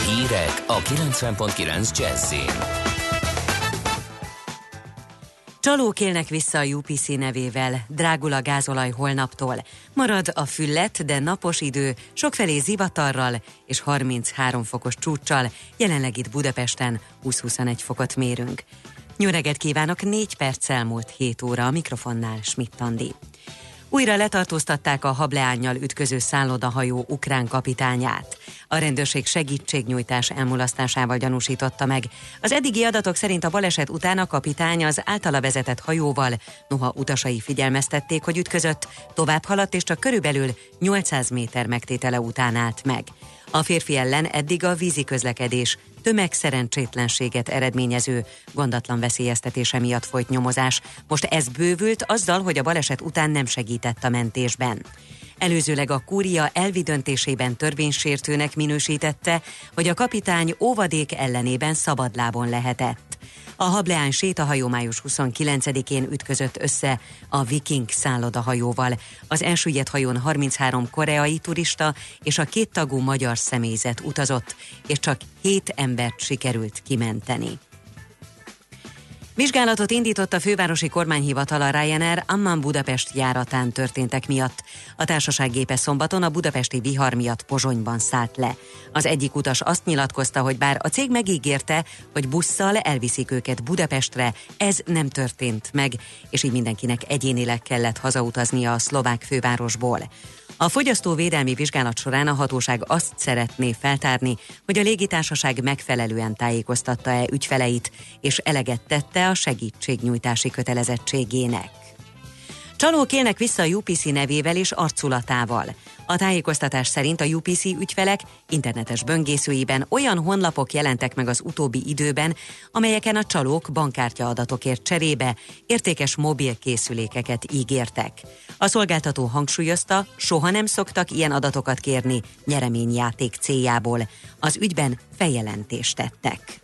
Hírek a 90.9 Jazzin. Csalók élnek vissza a UPC nevével, drágul a gázolaj holnaptól. Marad a füllet, de napos idő, sokfelé zivatarral és 33 fokos csúccsal, jelenleg itt Budapesten 20-21 fokot mérünk. Nyöreget kívánok, 4 perc elmúlt 7 óra a mikrofonnál Schmidt Andi. Újra letartóztatták a hableánnyal ütköző szállodahajó ukrán kapitányát. A rendőrség segítségnyújtás elmulasztásával gyanúsította meg. Az eddigi adatok szerint a baleset után a kapitány az általa vezetett hajóval, noha utasai figyelmeztették, hogy ütközött, tovább haladt és csak körülbelül 800 méter megtétele után állt meg. A férfi ellen eddig a vízi közlekedés tömegszerencsétlenséget eredményező gondatlan veszélyeztetése miatt folyt nyomozás. Most ez bővült azzal, hogy a baleset után nem segített a mentésben. Előzőleg a kúria elvi döntésében törvénysértőnek minősítette, hogy a kapitány óvadék ellenében szabadlábon lehetett. A hableány sétahajó május 29-én ütközött össze a Viking szállodahajóval. Az elsüllyedt hajón 33 koreai turista és a két tagú magyar személyzet utazott, és csak 7 embert sikerült kimenteni. Vizsgálatot indított a fővárosi kormányhivatal a Ryanair Amman Budapest járatán történtek miatt. A társaság gépe szombaton a budapesti vihar miatt Pozsonyban szállt le. Az egyik utas azt nyilatkozta, hogy bár a cég megígérte, hogy busszal elviszik őket Budapestre, ez nem történt meg, és így mindenkinek egyénileg kellett hazautaznia a szlovák fővárosból. A fogyasztóvédelmi vizsgálat során a hatóság azt szeretné feltárni, hogy a légitársaság megfelelően tájékoztatta-e ügyfeleit, és eleget tette a segítségnyújtási kötelezettségének. Csalók élnek vissza a UPC nevével és arculatával. A tájékoztatás szerint a UPC ügyfelek internetes böngészőiben olyan honlapok jelentek meg az utóbbi időben, amelyeken a csalók bankkártya adatokért cserébe értékes mobil készülékeket ígértek. A szolgáltató hangsúlyozta, soha nem szoktak ilyen adatokat kérni nyereményjáték céljából. Az ügyben feljelentést tettek.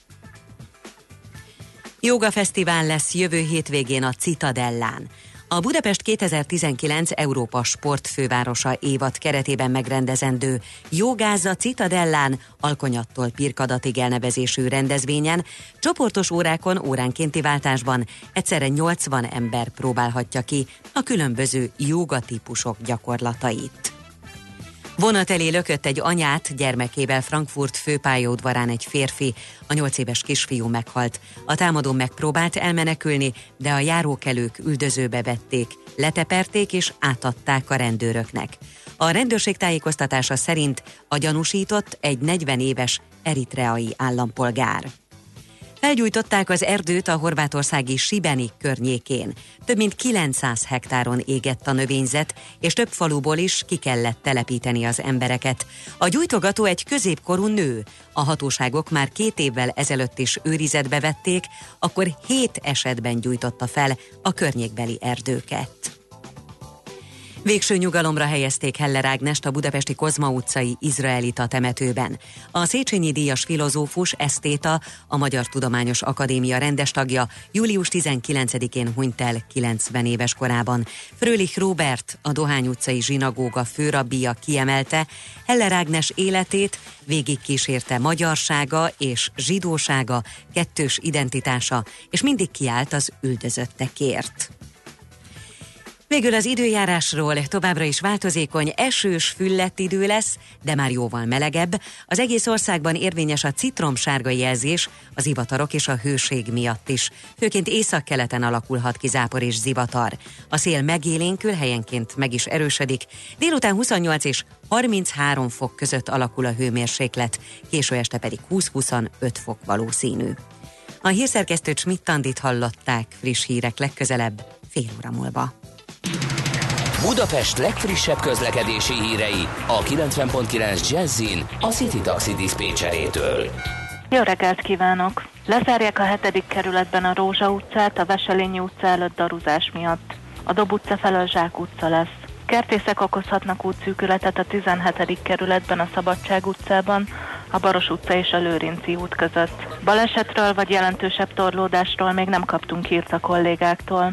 Joga Fesztivál lesz jövő hétvégén a Citadellán. A Budapest 2019 Európa sportfővárosa évad keretében megrendezendő Jogáza Citadellán Alkonyattól Pirkadatig elnevezésű rendezvényen csoportos órákon óránkénti váltásban egyszerre 80 ember próbálhatja ki a különböző jogatípusok gyakorlatait. Vonat elé lökött egy anyát, gyermekével Frankfurt főpályaudvarán egy férfi, a nyolc éves kisfiú meghalt. A támadó megpróbált elmenekülni, de a járókelők üldözőbe vették, leteperték és átadták a rendőröknek. A rendőrség tájékoztatása szerint a gyanúsított egy 40 éves eritreai állampolgár. Felgyújtották az erdőt a horvátországi Sibeni környékén. Több mint 900 hektáron égett a növényzet, és több faluból is ki kellett telepíteni az embereket. A gyújtogató egy középkorú nő. A hatóságok már két évvel ezelőtt is őrizetbe vették, akkor hét esetben gyújtotta fel a környékbeli erdőket. Végső nyugalomra helyezték Heller Ágnest a budapesti Kozma utcai izraelita temetőben. A Széchenyi díjas filozófus, esztéta, a Magyar Tudományos Akadémia rendes tagja július 19-én hunyt el 90 éves korában. Frölich Robert, a Dohány utcai zsinagóga főrabbia kiemelte, Heller Ágnes életét végig kísérte magyarsága és zsidósága, kettős identitása, és mindig kiállt az üldözöttekért. Végül az időjárásról továbbra is változékony, esős, füllett idő lesz, de már jóval melegebb. Az egész országban érvényes a citromsárga jelzés az zivatarok és a hőség miatt is. Főként északkeleten alakulhat ki zápor és zivatar. A szél megélénkül, helyenként meg is erősödik. Délután 28 és 33 fok között alakul a hőmérséklet, késő este pedig 20-25 fok valószínű. A hírszerkesztőt Schmidt-Tandit hallották friss hírek legközelebb fél óra múlva. Budapest legfrissebb közlekedési hírei a 90.9 Jazzin a City Taxi Dispécsejétől. Jó reggelt kívánok! Lezárják a hetedik kerületben a Rózsa utcát a Veselényi utca előtt daruzás miatt. A Dob utca felől Zsák utca lesz. Kertészek okozhatnak útszűkületet a 17. kerületben a Szabadság utcában, a Baros utca és a Lőrinci út között. Balesetről vagy jelentősebb torlódásról még nem kaptunk hírt a kollégáktól.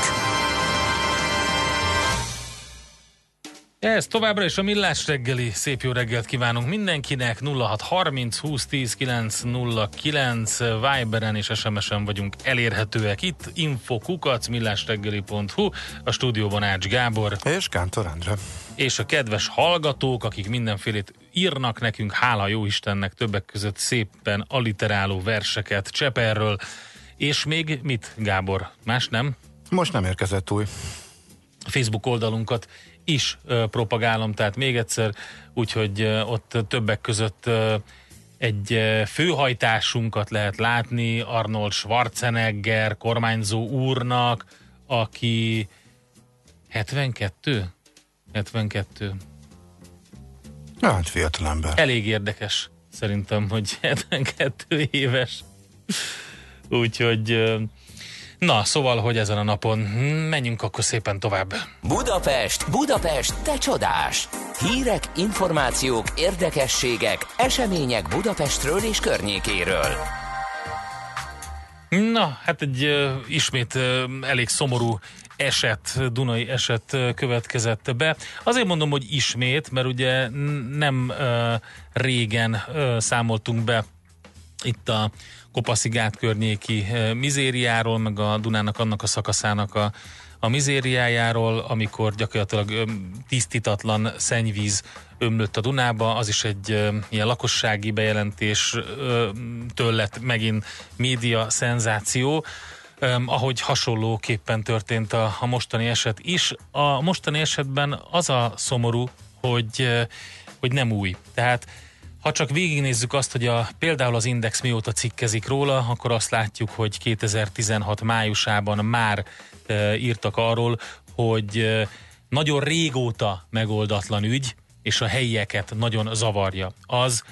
Ez továbbra is a Millás reggeli. Szép jó reggelt kívánunk mindenkinek. 0630 20 10 909 Viberen és SMS-en vagyunk elérhetőek. Itt infokukac millásreggeli.hu a stúdióban Ács Gábor. És Kántor Endre. És a kedves hallgatók, akik mindenfélét írnak nekünk, hála jó Istennek, többek között szépen aliteráló verseket Cseperről. És még mit, Gábor? Más nem? Most nem érkezett új. Facebook oldalunkat is propagálom, tehát még egyszer, úgyhogy ott többek között egy főhajtásunkat lehet látni, Arnold Schwarzenegger kormányzó úrnak, aki 72? 72. Hát fiatal ember. Elég érdekes szerintem, hogy 72 éves. Úgyhogy na, szóval, hogy ezen a napon menjünk akkor szépen tovább. Budapest, Budapest, te csodás! Hírek, információk, érdekességek, események Budapestről és környékéről. Na, hát egy uh, ismét uh, elég szomorú eset, Dunai eset uh, következett be. Azért mondom, hogy ismét, mert ugye nem régen számoltunk be itt a Kopaszigát környéki uh, mizériáról, meg a Dunának annak a szakaszának a, a mizériájáról, amikor gyakorlatilag um, tisztítatlan szennyvíz ömlött a Dunába, az is egy ö, ilyen lakossági bejelentés ö, től lett megint média szenzáció, ö, ahogy hasonlóképpen történt a, a mostani eset is. A mostani esetben az a szomorú, hogy, hogy nem új. Tehát ha csak végignézzük azt, hogy a, például az Index mióta cikkezik róla, akkor azt látjuk, hogy 2016 májusában már e, írtak arról, hogy e, nagyon régóta megoldatlan ügy, és a helyieket nagyon zavarja. Az,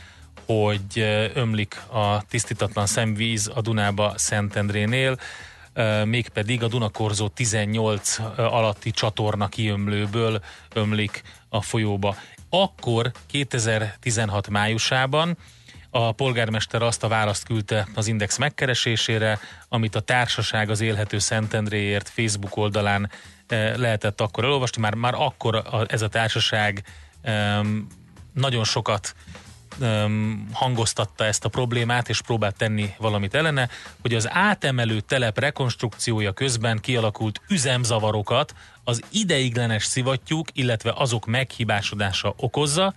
hogy e, ömlik a tisztítatlan szemvíz a Dunába Szentendrénél, e, mégpedig a Dunakorzó 18 alatti csatorna kiömlőből ömlik a folyóba. Akkor 2016 májusában a polgármester azt a választ küldte az Index megkeresésére, amit a társaság az Élhető Szentendréért Facebook oldalán eh, lehetett akkor elolvasni. Már, már akkor ez a társaság nagyon sokat um, hangoztatta ezt a problémát, és próbált tenni valamit ellene, hogy az átemelő telep rekonstrukciója közben kialakult üzemzavarokat az ideiglenes szivattyúk, illetve azok meghibásodása okozza,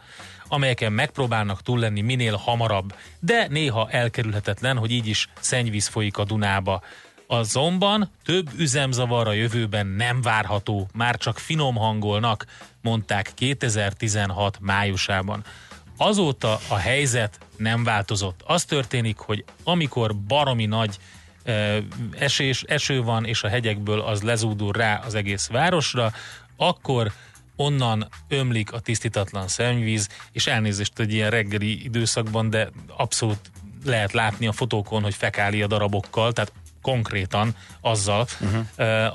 amelyeken megpróbálnak túl lenni minél hamarabb, de néha elkerülhetetlen, hogy így is szennyvíz folyik a Dunába. Azonban több üzemzavar a jövőben nem várható, már csak finom hangolnak, mondták 2016 májusában. Azóta a helyzet nem változott. Az történik, hogy amikor baromi nagy esés, eső van, és a hegyekből az lezúdul rá az egész városra, akkor onnan ömlik a tisztítatlan szennyvíz, és elnézést egy ilyen reggeli időszakban, de abszolút lehet látni a fotókon, hogy fekáli a darabokkal, tehát konkrétan azzal uh-huh.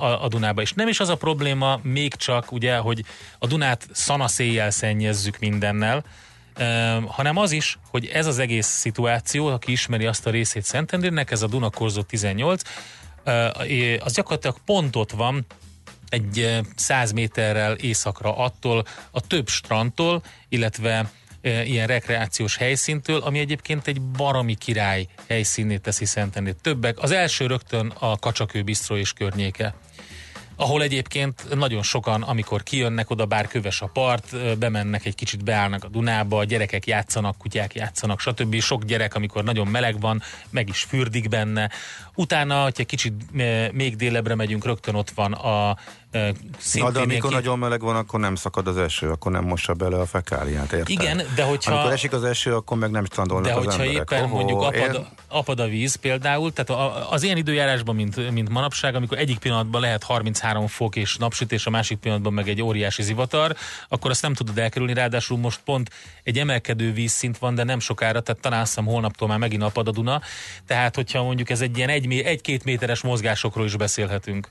a, a Dunába. És nem is az a probléma, még csak ugye, hogy a Dunát szanaszéjjel szennyezzük mindennel, hanem az is, hogy ez az egész szituáció, aki ismeri azt a részét Szentendrének, ez a Dunakorzó 18, uh, az gyakorlatilag pont ott van, egy 100 méterrel északra attól, a több strandtól, illetve ilyen rekreációs helyszíntől, ami egyébként egy barami király helyszínét teszi Szentendrét. Többek, az első rögtön a Kacsakő Bisztró és környéke. Ahol egyébként nagyon sokan, amikor kijönnek oda, bár köves a part, bemennek egy kicsit, beállnak a Dunába, a gyerekek játszanak, kutyák játszanak, stb. Sok gyerek, amikor nagyon meleg van, meg is fürdik benne. Utána, hogyha kicsit még délebbre megyünk, rögtön ott van a ö, Na, szintén de amikor ki- nagyon meleg van, akkor nem szakad az eső, akkor nem mossa bele a fekáliát, érted? Igen, de hogyha... Amikor esik az eső, akkor meg nem strandolnak De az hogyha emberek. éppen Ohó, mondjuk apad, én- apad a víz például, tehát az ilyen időjárásban, mint, mint manapság, amikor egyik pillanatban lehet 33 fok és napsütés, a másik pillanatban meg egy óriási zivatar, akkor azt nem tudod elkerülni, ráadásul most pont egy emelkedő vízszint van, de nem sokára, tehát talán hiszem holnaptól már megint apad a Duna, tehát hogyha mondjuk ez egy ilyen egy, egy-két méteres mozgásokról is beszélhetünk.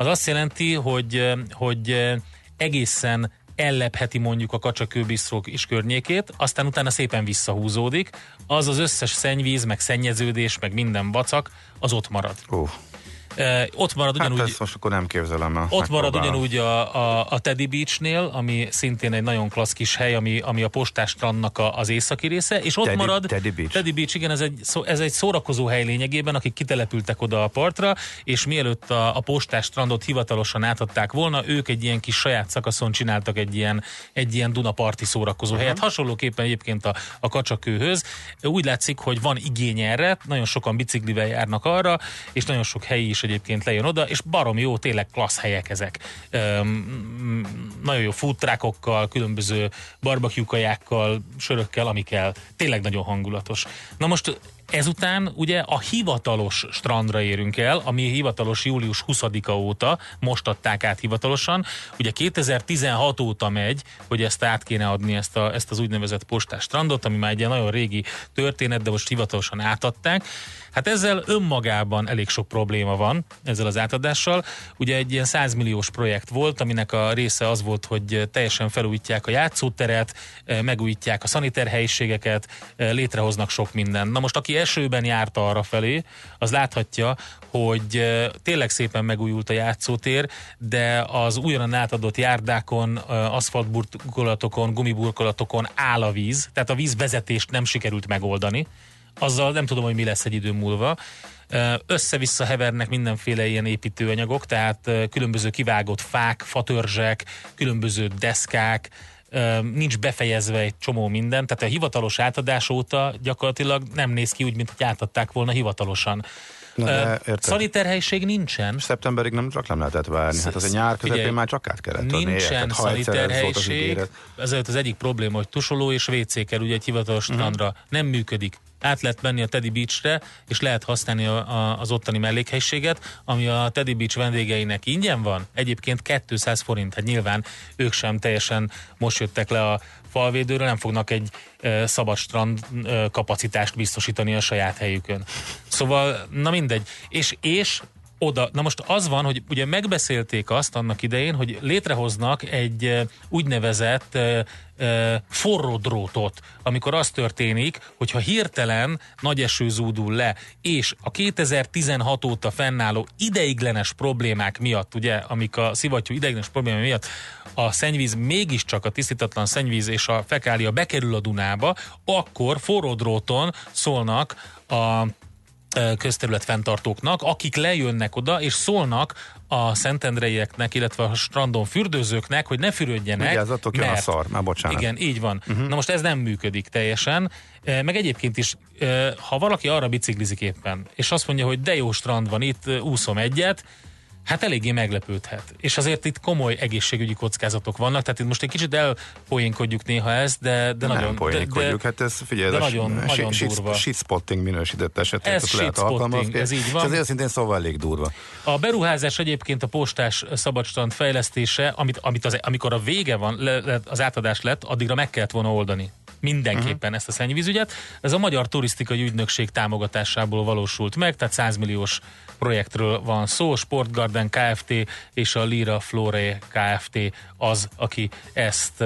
Az azt jelenti, hogy, hogy egészen ellepheti mondjuk a kacsakőbisztrók is környékét, aztán utána szépen visszahúzódik, az az összes szennyvíz, meg szennyeződés, meg minden vacak, az ott marad. E, ott marad hát ugyanúgy... ezt most akkor nem képzelem el. Ott marad ugyanúgy a, a, a Teddy Beachnél, ami szintén egy nagyon klassz kis hely, ami, ami a postás strandnak a, az északi része, és ott Teddy- marad... Teddy Beach. Teddy Beach, igen, ez egy, ez egy szórakozó hely lényegében, akik kitelepültek oda a partra, és mielőtt a, a postás strandot hivatalosan átadták volna, ők egy ilyen kis saját szakaszon csináltak egy ilyen, egy ilyen Dunaparti szórakozó uh-huh. helyet. Hasonlóképpen egyébként a, a kacsakőhöz. Úgy látszik, hogy van igény erre, nagyon sokan biciklivel járnak arra, és nagyon sok helyi is egyébként lejön oda, és barom jó, tényleg klassz helyek ezek. Üm, nagyon jó futrákokkal, különböző barbecue kajákkal, sörökkel, amikkel tényleg nagyon hangulatos. Na most Ezután ugye a hivatalos strandra érünk el, ami hivatalos július 20-a óta, most adták át hivatalosan. Ugye 2016 óta megy, hogy ezt át kéne adni, ezt, a, ezt az úgynevezett postás strandot, ami már egy ilyen nagyon régi történet, de most hivatalosan átadták. Hát ezzel önmagában elég sok probléma van, ezzel az átadással. Ugye egy ilyen 100 milliós projekt volt, aminek a része az volt, hogy teljesen felújítják a játszóteret, eh, megújítják a szaniterhelyiségeket, eh, létrehoznak sok minden. Na most aki esőben járta arra felé, az láthatja, hogy eh, tényleg szépen megújult a játszótér, de az újonnan átadott járdákon, aszfaltburkolatokon, gumiburkolatokon áll a víz, tehát a vízvezetést nem sikerült megoldani azzal nem tudom, hogy mi lesz egy idő múlva. Össze-vissza hevernek mindenféle ilyen építőanyagok, tehát különböző kivágott fák, fatörzsek, különböző deszkák, nincs befejezve egy csomó minden, tehát a hivatalos átadás óta gyakorlatilag nem néz ki úgy, mint hogy átadták volna hivatalosan. Szaniterhelység nincsen. Szeptemberig nem csak nem lehetett várni. Hát az egy nyár közepén Figyelj, már csak át kellett adni. Nincsen egyszer ez az az egyik probléma, hogy tusoló és WC kell ugye egy hivatalos strandra. Nem működik. Át lehet menni a Teddy Beachre, és lehet használni a, a, az ottani mellékhelyiséget, ami a Teddy Beach vendégeinek ingyen van. Egyébként 200 forint. Hát nyilván ők sem teljesen most jöttek le a falvédőről, nem fognak egy e, szabad strand e, kapacitást biztosítani a saját helyükön. Szóval, na mindegy. És, és oda. Na most az van, hogy ugye megbeszélték azt annak idején, hogy létrehoznak egy úgynevezett forró drótot, amikor az történik, hogyha hirtelen nagy eső zúdul le, és a 2016 óta fennálló ideiglenes problémák miatt, ugye, amik a szivattyú ideiglenes problémák miatt a szennyvíz mégiscsak a tisztítatlan szennyvíz és a fekália bekerül a Dunába, akkor forró dróton szólnak a közterület fenntartóknak, akik lejönnek oda, és szólnak a szentendreieknek, illetve a strandon fürdőzőknek, hogy ne fürödjenek. Vigyázzatok, jön a szar. Már bocsánat. Igen, így van. Uh-huh. Na most ez nem működik teljesen, meg egyébként is, ha valaki arra biciklizik éppen, és azt mondja, hogy de jó strand van itt, úszom egyet, Hát eléggé meglepődhet. És azért itt komoly egészségügyi kockázatok vannak, tehát itt most egy kicsit elpoénkodjuk néha ezt, de, de Nem nagyon... poénkodjuk, hát ez figyelj, de ez a nagyon- shit- nagyon shit- durva. Shitspotting minősített esetet Ez lehet alkalmazni. ez így van. És azért szintén szóval elég durva. A beruházás egyébként a postás szabadstrand fejlesztése, amit, amit az, amikor a vége van, le, le, az átadás lett, addigra meg kellett volna oldani. Mindenképpen uh-huh. ezt a szennyvízügyet. Ez a Magyar Turisztikai Ügynökség támogatásából valósult meg, tehát 100 milliós projektről van szó. Sportgarden Kft. és a Lira Flore Kft. az, aki ezt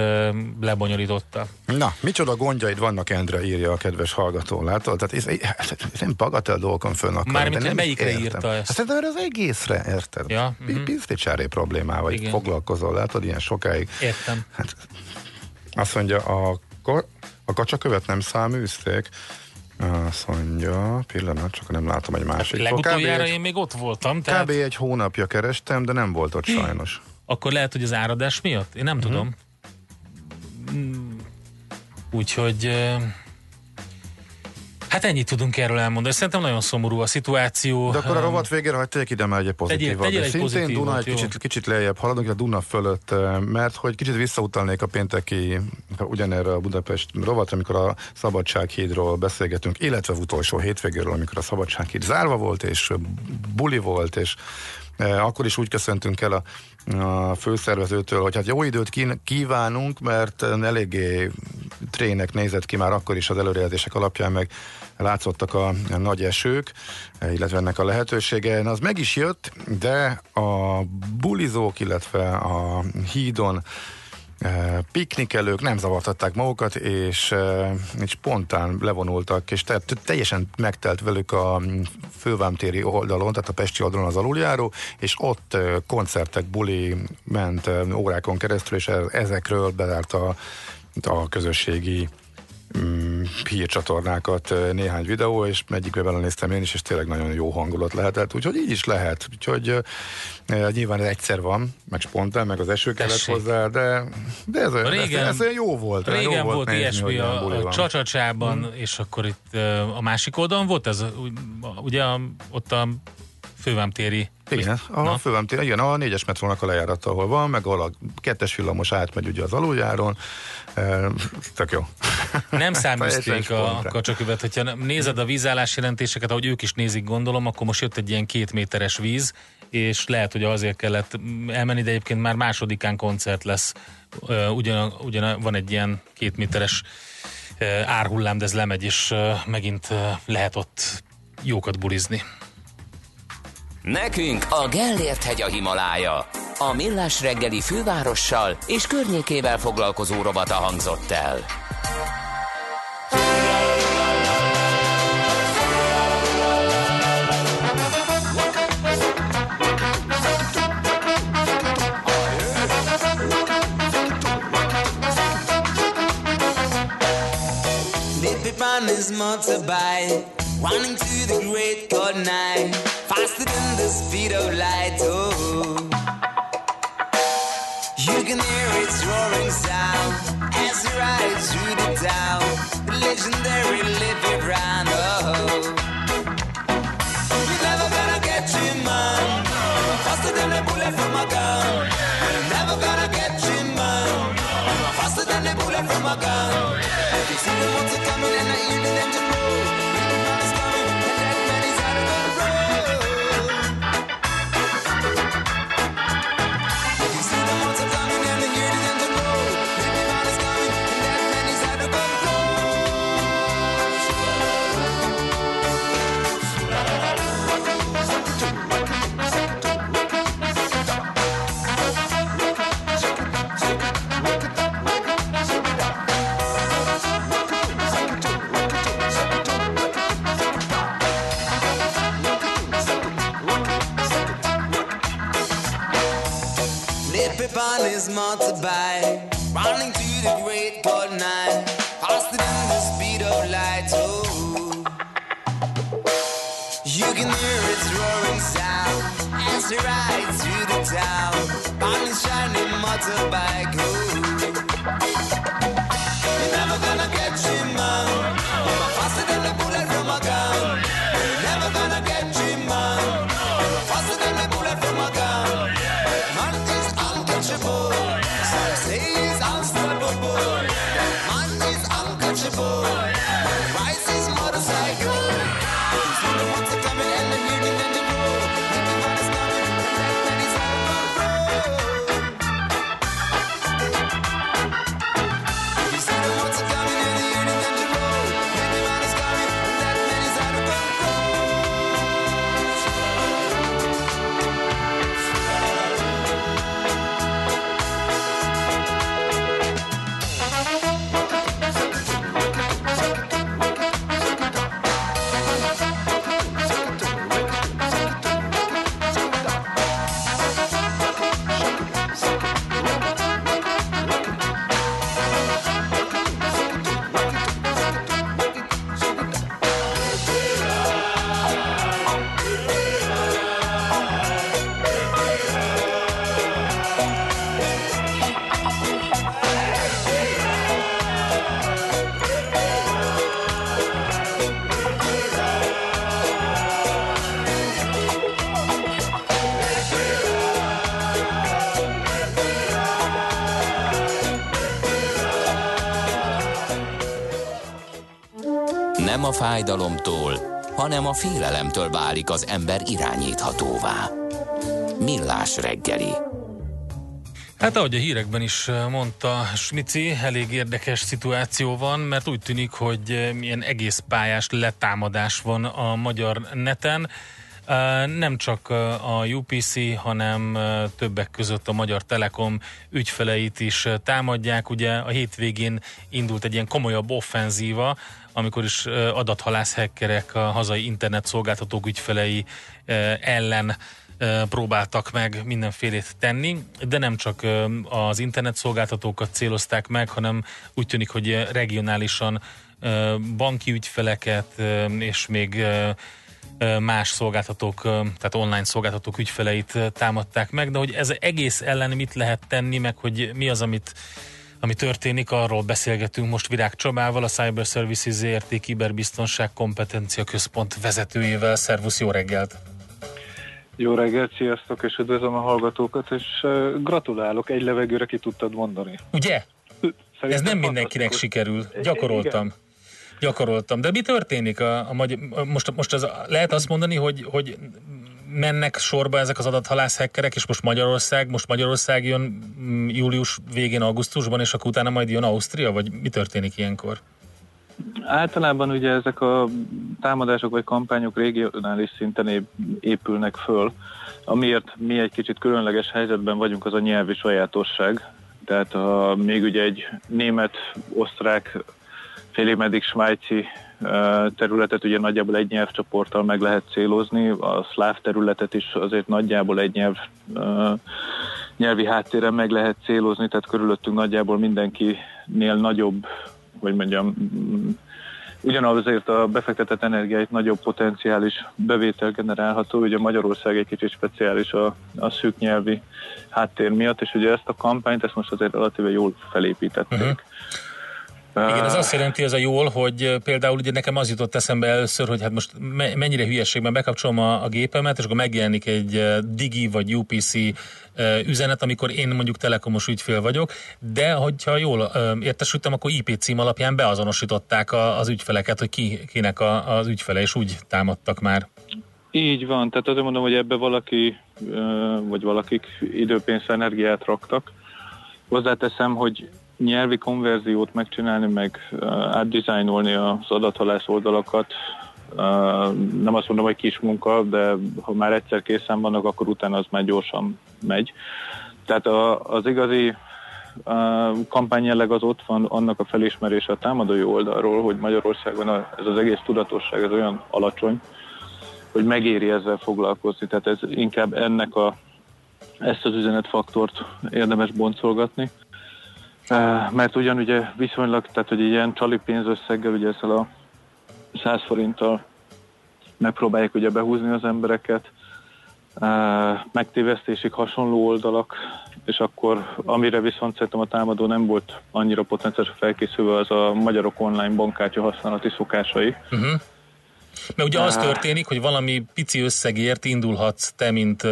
lebonyolította. Na, micsoda gondjaid vannak, Endre, írja a kedves hallgató, látod? Tehát ez, ez, ez nem bagatel dolgokon fönn akar. Mármint, nem melyikre értem. írta ezt? Hát szerintem az egészre, érted? Ja, P- mhm. Pénztécsári problémával foglalkozol, látod, ilyen sokáig. Értem. Hát, azt mondja, a, ko- a kacsakövet nem száműzték. Azt mondja, pillanat, csak nem látom egy másik. Legutoljára kb. én még ott voltam, Kb. tehát egy hónapja kerestem, de nem volt ott sajnos. akkor lehet, hogy az áradás miatt? Én nem Mhm. tudom. Mm, Úgyhogy hát ennyit tudunk erről elmondani. Szerintem nagyon szomorú a szituáció. De akkor a rovat végére hagyj tegyek ide már egy pozitívat. tegyél de egy szintén pozitívot, Duna egy jó. kicsit, kicsit lejjebb haladunk, a Duna fölött, mert hogy kicsit visszautalnék a pénteki ugyanerre a Budapest rovatra, amikor a Szabadsághídról beszélgetünk, illetve az utolsó hétvégéről, amikor a Szabadsághíd zárva volt, és buli volt, és akkor is úgy köszöntünk el a, a főszervezőtől, hogy hát jó időt kín- kívánunk, mert eléggé trének nézett ki már akkor is az előrejelzések alapján, meg látszottak a nagy esők, illetve ennek a lehetősége. Az meg is jött, de a bulizók, illetve a hídon eh, piknikelők nem zavartatták magukat, és eh, így spontán levonultak, és te, teljesen megtelt velük a fővámtéri oldalon, tehát a Pesti oldalon az aluljáró, és ott eh, koncertek, buli ment órákon keresztül, és e- ezekről bezárt a, a közösségi mm, hírcsatornákat néhány videó, és egyikbe belenéztem én is, és tényleg nagyon jó hangulat lehetett, úgyhogy így is lehet. Úgyhogy eh, nyilván ez egyszer van, meg spontán, meg az eső kellett Tessék. hozzá, de, de ez, olyan- Régen- ez, ez olyan jó volt. Régen jó volt, nézni, ilyesmi a, a csacsacsában, Mhm. és akkor itt a másik oldalon volt ez, ugye a- ott a fővámtéri Igen, a Na. fővem tér, igen, a négyes metrónak a lejárata, ahol van, meg ahol a kettes villamos átmegy ugye az aluljáron. E, tök jó. Nem száműzték Teljesen a spontán. kacsakövet, hogyha nézed a vízállás jelentéseket, ahogy ők is nézik, gondolom, akkor most jött egy ilyen két méteres víz, és lehet, hogy azért kellett elmenni, de egyébként már másodikán koncert lesz. Ugyan, ugyan van egy ilyen két méteres árhullám, de ez lemegy, és megint lehet ott jókat bulizni. Nekünk a Gellért hegy a Himalája. A Millás reggeli fővárossal és környékével foglalkozó rovata hangzott el. Baby on his motorbike, running to the great cold night, than the speed of light. Oh, you can hear its roaring sound as it rides through the town. The legendary Lippy Brown. Oh, you're never gonna get you, man. Faster than a bullet from a gun. You're never gonna get you, man. Faster than a bullet from a gun. You see the motor coming and I hear the engine roll. His motorbike, running to the great cold night, faster than the speed of light. Oh, you can hear its roaring sound as he rides through the town on his shiny motorbike. Oh, fájdalomtól, hanem a félelemtől válik az ember irányíthatóvá. Millás reggeli. Hát ahogy a hírekben is mondta Smici, elég érdekes szituáció van, mert úgy tűnik, hogy milyen egész pályás letámadás van a magyar neten. Nem csak a UPC, hanem többek között a Magyar Telekom ügyfeleit is támadják. Ugye a hétvégén indult egy ilyen komolyabb offenzíva, amikor is adathalász hackerek a hazai internet szolgáltatók ügyfelei ellen próbáltak meg mindenfélét tenni, de nem csak az internet szolgáltatókat célozták meg, hanem úgy tűnik, hogy regionálisan banki ügyfeleket és még más szolgáltatók, tehát online szolgáltatók ügyfeleit támadták meg, de hogy ez egész ellen mit lehet tenni, meg hogy mi az, amit ami történik, arról beszélgetünk most Virág Csabával, a Cyber Services ZRT Kiberbiztonság Kompetencia Központ vezetőjével. Szervusz, jó reggelt! Jó reggelt, sziasztok, és üdvözlöm a hallgatókat, és gratulálok, egy levegőre ki tudtad mondani. Ugye? Szerintem Ez nem mindenkinek sikerül. Gyakoroltam. Igen. Gyakoroltam. De mi történik a, a magyar... Most, most az, lehet azt mondani, hogy, hogy mennek sorba ezek az adathalász hackerek, és most Magyarország, most Magyarország jön mm, július végén, augusztusban, és akkor utána majd jön Ausztria, vagy mi történik ilyenkor? Általában ugye ezek a támadások vagy kampányok regionális szinten épülnek föl. Amiért mi egy kicsit különleges helyzetben vagyunk, az a nyelvi sajátosság. Tehát ha még ugye egy német, osztrák, félig meddig svájci területet ugye nagyjából egy nyelvcsoporttal meg lehet célozni, a szláv területet is azért nagyjából egy nyelv, nyelvi háttérren meg lehet célozni, tehát körülöttünk nagyjából mindenkinél nagyobb hogy mondjam, ugyanazért a befektetett energiáit nagyobb potenciális bevétel generálható, ugye Magyarország egy kicsit speciális a, a szűk nyelvi háttér miatt, és ugye ezt a kampányt, ezt most azért relatíve jól felépítették. Uh-huh. Igen, ez azt jelenti ez a jól, hogy például ugye nekem az jutott eszembe először, hogy hát most mennyire hülyeségben bekapcsolom a, a gépemet, és akkor megjelenik egy Digi vagy UPC üzenet, amikor én mondjuk telekomos ügyfél vagyok, de hogyha jól értesültem, akkor IP cím alapján beazonosították az ügyfeleket, hogy ki, kinek a, az ügyfele, és úgy támadtak már. Így van, tehát azért mondom, hogy ebbe valaki, vagy valakik időpénzt, energiát raktak. Hozzáteszem, hogy nyelvi konverziót megcsinálni, meg uh, átdizájnolni az adathalász oldalakat, uh, nem azt mondom, hogy kis munka, de ha már egyszer készen vannak, akkor utána az már gyorsan megy. Tehát a, az igazi uh, kampányjelleg az ott van annak a felismerése a támadói oldalról, hogy Magyarországon ez az egész tudatosság ez olyan alacsony, hogy megéri ezzel foglalkozni. Tehát ez inkább ennek a, ezt az üzenetfaktort érdemes boncolgatni. Mert ugyan ugye viszonylag, tehát hogy ilyen csali pénzösszeggel, ugye ezzel a 100 forinttal megpróbálják ugye behúzni az embereket, megtévesztésig hasonló oldalak, és akkor amire viszont szerintem a támadó nem volt annyira potenciálisan felkészülve, az a magyarok online bankkártya használati szokásai. Uh-huh. Mert ugye az történik, hogy valami pici összegért indulhatsz te, mint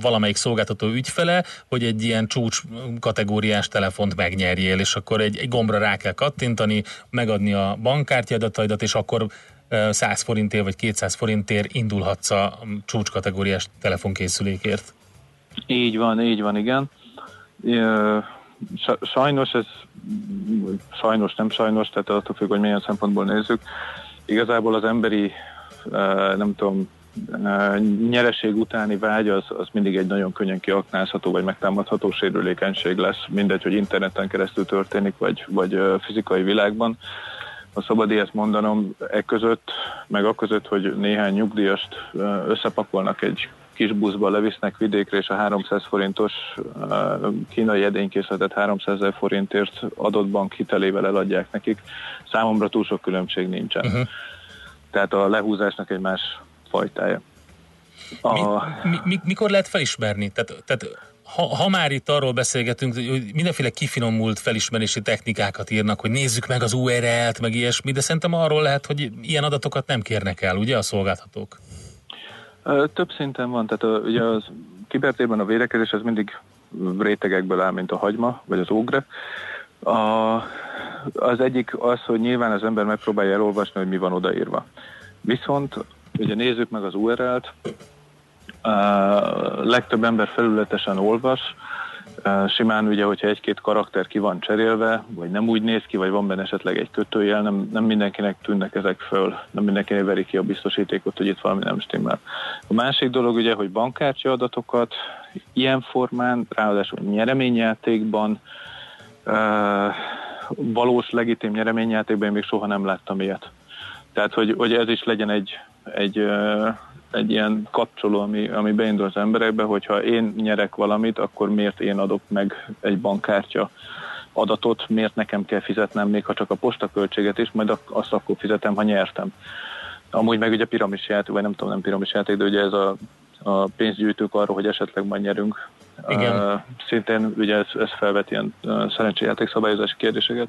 valamelyik szolgáltató ügyfele, hogy egy ilyen csúcs kategóriás telefont megnyerjél, és akkor egy, egy gombra rá kell kattintani, megadni a bankkártya adataidat, és akkor 100 forintért vagy 200 forintért indulhatsz a csúcs kategóriás telefonkészülékért. Így van, így van, igen. Sajnos ez, sajnos nem sajnos, tehát attól függ, hogy milyen szempontból nézzük, igazából az emberi, nem tudom, nyereség utáni vágy az, az mindig egy nagyon könnyen kiaknázható vagy megtámadható sérülékenység lesz, mindegy, hogy interneten keresztül történik, vagy, vagy fizikai világban. A szabad ilyet mondanom, e között, meg a között, hogy néhány nyugdíjast összepakolnak egy kis buszba, levisznek vidékre, és a 300 forintos kínai edénykészletet 300 ezer forintért adott bank hitelével eladják nekik. Számomra túl sok különbség nincsen. Uh-huh. Tehát a lehúzásnak egy más fajtája. A... Mi, mi, mi, mikor lehet felismerni? Tehát, tehát ha, ha már itt arról beszélgetünk, hogy mindenféle kifinomult felismerési technikákat írnak, hogy nézzük meg az URL-t, meg ilyesmi, de szerintem arról lehet, hogy ilyen adatokat nem kérnek el, ugye a szolgáltatók? Több szinten van, tehát a, ugye az kibertérben a védekezés az mindig rétegekből áll, mint a hagyma, vagy az ógre. A, az egyik az, hogy nyilván az ember megpróbálja elolvasni, hogy mi van odaírva. Viszont, ugye nézzük meg az URL-t, uh, legtöbb ember felületesen olvas, simán ugye, hogyha egy-két karakter ki van cserélve, vagy nem úgy néz ki, vagy van benne esetleg egy kötőjel, nem, nem mindenkinek tűnnek ezek föl, nem mindenkinek veri ki a biztosítékot, hogy itt valami nem stimmel. A másik dolog ugye, hogy bankkártya adatokat ilyen formán, ráadásul nyereményjátékban, valós, legitim nyereményjátékban én még soha nem láttam ilyet. Tehát, hogy, hogy ez is legyen egy, egy, egy ilyen kapcsoló, ami, ami beindul az emberekbe, hogyha én nyerek valamit, akkor miért én adok meg egy bankkártya adatot, miért nekem kell fizetnem, még ha csak a postaköltséget is, majd azt akkor fizetem, ha nyertem. Amúgy meg ugye piramis játék, vagy nem tudom, nem piramis játék, de ugye ez a, a pénzgyűjtők arról, hogy esetleg majd nyerünk. Igen. Uh, szintén ugye ez, ez felvet ilyen uh, szerencséjáték szabályozási kérdéseket.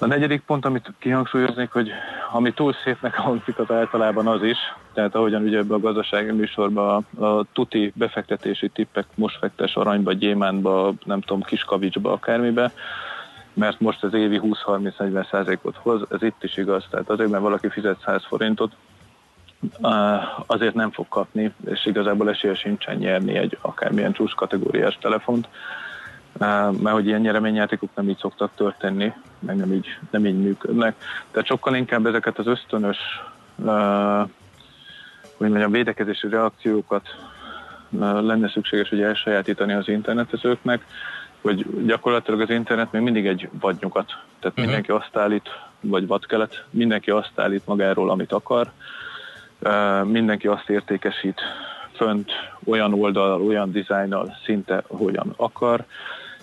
A negyedik pont, amit kihangsúlyoznék, hogy ami túl szépnek hangzik az általában az is, tehát ahogyan ugye ebbe a gazdasági műsorban a, a tuti befektetési tippek, most fektes aranyba, gyémánba, nem tudom, kiskavicsba, akármibe, mert most az évi 20-30-40 százalékot hoz, ez itt is igaz, tehát azért, mert valaki fizet 100 forintot, azért nem fog kapni, és igazából esélye sincsen nyerni egy akármilyen csúcs kategóriás telefont, mert hogy ilyen nyereményjátékok nem így szoktak történni, meg nem így, nem így működnek. Tehát sokkal inkább ezeket az ösztönös hogy mondjam, védekezési reakciókat lenne szükséges hogy elsajátítani az internetezőknek, hogy gyakorlatilag az internet még mindig egy vadnyugat. Tehát uh-huh. mindenki azt állít, vagy vadkelet, mindenki azt állít magáról, amit akar, mindenki azt értékesít fönt olyan oldal, olyan dizájnnal szinte, hogyan akar,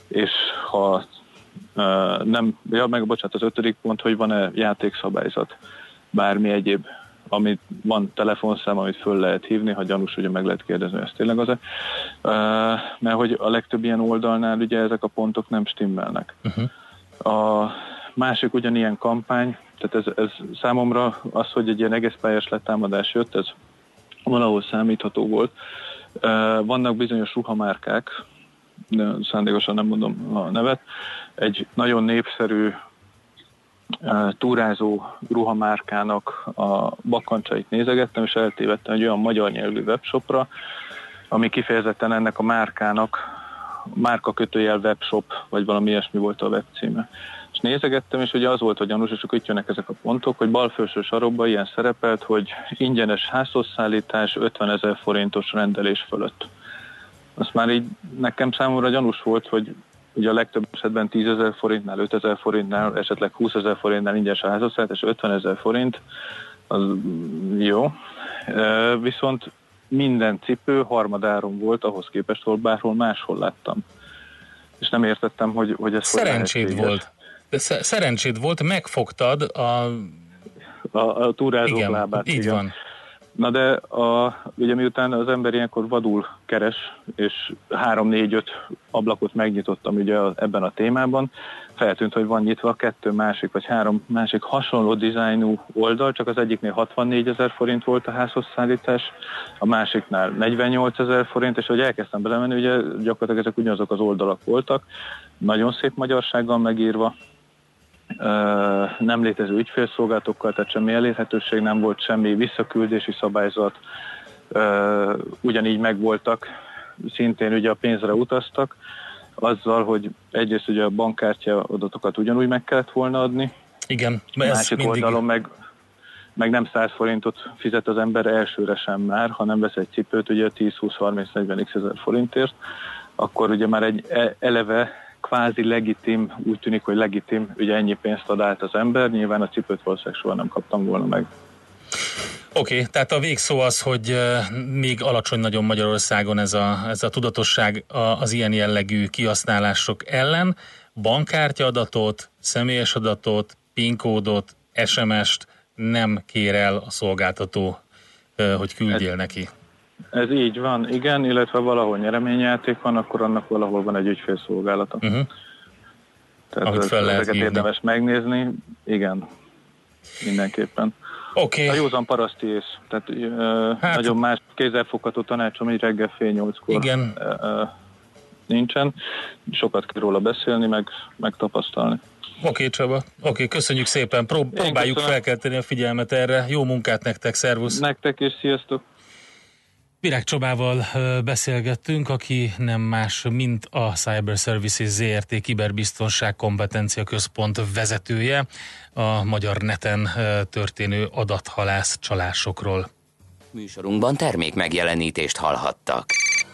és ha nem, ja, meg bocsánat, az ötödik pont, hogy van-e játékszabályzat, bármi egyéb, amit van telefonszám, amit föl lehet hívni, ha gyanús, ugye meg lehet kérdezni, hogy ez tényleg az-e. Mert hogy a legtöbb ilyen oldalnál ugye ezek a pontok nem stimmelnek. Uh-huh. A másik ugyanilyen kampány, tehát ez, ez számomra az, hogy egy ilyen egész pályás letámadás jött, ez valahol számítható volt. Vannak bizonyos ruhamárkák, de szándékosan nem mondom a nevet, egy nagyon népszerű túrázó ruhamárkának a bakancsait nézegettem, és eltévedtem egy olyan magyar nyelvű webshopra, ami kifejezetten ennek a márkának márka kötőjel webshop, vagy valami ilyesmi volt a webcíme. És nézegettem, és ugye az volt a gyanús, és akkor itt jönnek ezek a pontok, hogy bal felső sarokban ilyen szerepelt, hogy ingyenes házhozszállítás 50 ezer forintos rendelés fölött. Azt már így nekem számomra gyanús volt, hogy ugye a legtöbb esetben 10 ezer forintnál, 5 ezer forintnál, esetleg 20 ezer forintnál ingyenes a házhozszállítás, 50 ezer forint, az jó. Viszont minden cipő harmadáron volt ahhoz képest, hol bárhol máshol láttam. És nem értettem, hogy, hogy ez Szerencséd volt. De sz- szerencséd volt, megfogtad a... A, a túrázók igen, lábát. így igen. van. Na de a, ugye miután az ember ilyenkor vadul keres, és 3-4-5 ablakot megnyitottam ugye ebben a témában, feltűnt, hogy van nyitva kettő másik, vagy három másik hasonló dizájnú oldal, csak az egyiknél 64 ezer forint volt a házhoz szállítás, a másiknál 48 ezer forint, és hogy elkezdtem belemenni, ugye gyakorlatilag ezek ugyanazok az oldalak voltak, nagyon szép magyarsággal megírva, nem létező ügyfélszolgálatokkal, tehát semmi elérhetőség nem volt, semmi visszaküldési szabályzat, ugyanígy megvoltak, szintén ugye a pénzre utaztak, azzal, hogy egyrészt ugye a bankkártya adatokat ugyanúgy meg kellett volna adni, Igen, ez másik mindig... oldalon meg, meg nem 100 forintot fizet az ember elsőre sem már, ha nem vesz egy cipőt, ugye 10-20-30-40 x ezer forintért, akkor ugye már egy e- eleve kvázi legitim, úgy tűnik, hogy legitim, ugye ennyi pénzt ad át az ember, nyilván a cipőt valószínűleg soha nem kaptam volna meg. Oké, okay, tehát a végszó az, hogy még alacsony nagyon Magyarországon ez a, ez a tudatosság az ilyen jellegű kihasználások ellen. Bankkártya adatot, személyes adatot, PIN kódot, SMS-t nem kér el a szolgáltató, hogy küldjél neki. Ez így van, igen, illetve valahol nyereményjáték van, akkor annak valahol van egy ügyfélszolgálata. Uh-huh. Tehát Amit fel lehet ezeket érdemes megnézni, igen, mindenképpen. Oké. A józan paraszti ész, tehát ö, Hát- nagyon más kézzelfogható tanácsom, így reggel fél nyolckor. Igen. Ö, ö, nincsen. Sokat kell róla beszélni, meg, meg tapasztalni. Oké okay, Csaba, oké, okay, köszönjük szépen, Prób- próbáljuk felkelteni a figyelmet erre. Jó munkát nektek, szervusz! Nektek is, sziasztok! Virág Csabával ö, beszélgettünk, aki nem más, mint a Cyber Services ZRT kiberbiztonság kompetencia központ vezetője a magyar neten történő adathalász csalásokról. Műsorunkban termék megjelenítést hallhattak.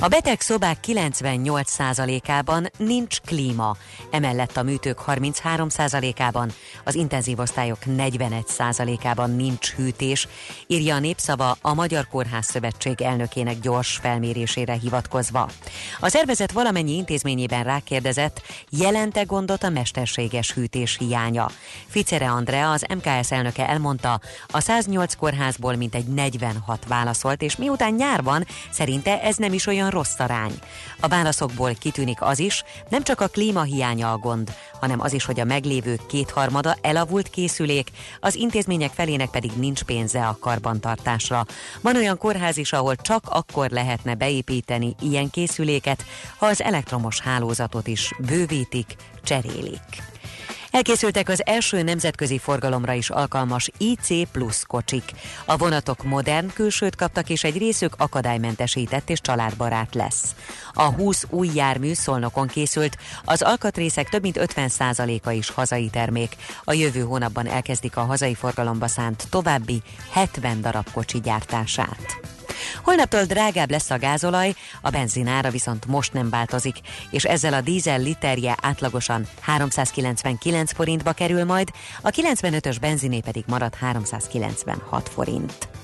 A beteg szobák 98%-ában nincs klíma, emellett a műtők 33%-ában, az intenzív osztályok 41%-ában nincs hűtés, írja a népszava a Magyar Kórház Szövetség elnökének gyors felmérésére hivatkozva. A szervezet valamennyi intézményében rákérdezett, jelente gondot a mesterséges hűtés hiánya. Ficere Andrea, az MKS elnöke elmondta, a 108 kórházból mintegy 46 válaszolt, és miután nyár van, szerinte ez nem is olyan rossz arány. A válaszokból kitűnik az is, nem csak a klímahiánya a gond, hanem az is, hogy a meglévők kétharmada elavult készülék, az intézmények felének pedig nincs pénze a karbantartásra. Van olyan kórház is, ahol csak akkor lehetne beépíteni ilyen készüléket, ha az elektromos hálózatot is bővítik, cserélik. Elkészültek az első nemzetközi forgalomra is alkalmas IC plusz kocsik. A vonatok modern külsőt kaptak, és egy részük akadálymentesített és családbarát lesz. A 20 új jármű Szolnokon készült, az alkatrészek több mint 50%-a is hazai termék. A jövő hónapban elkezdik a hazai forgalomba szánt további 70 darab kocsi gyártását. Holnaptól drágább lesz a gázolaj, a benzinára viszont most nem változik, és ezzel a dízel literje átlagosan 399 forintba kerül majd, a 95-ös benziné pedig marad 396 forint.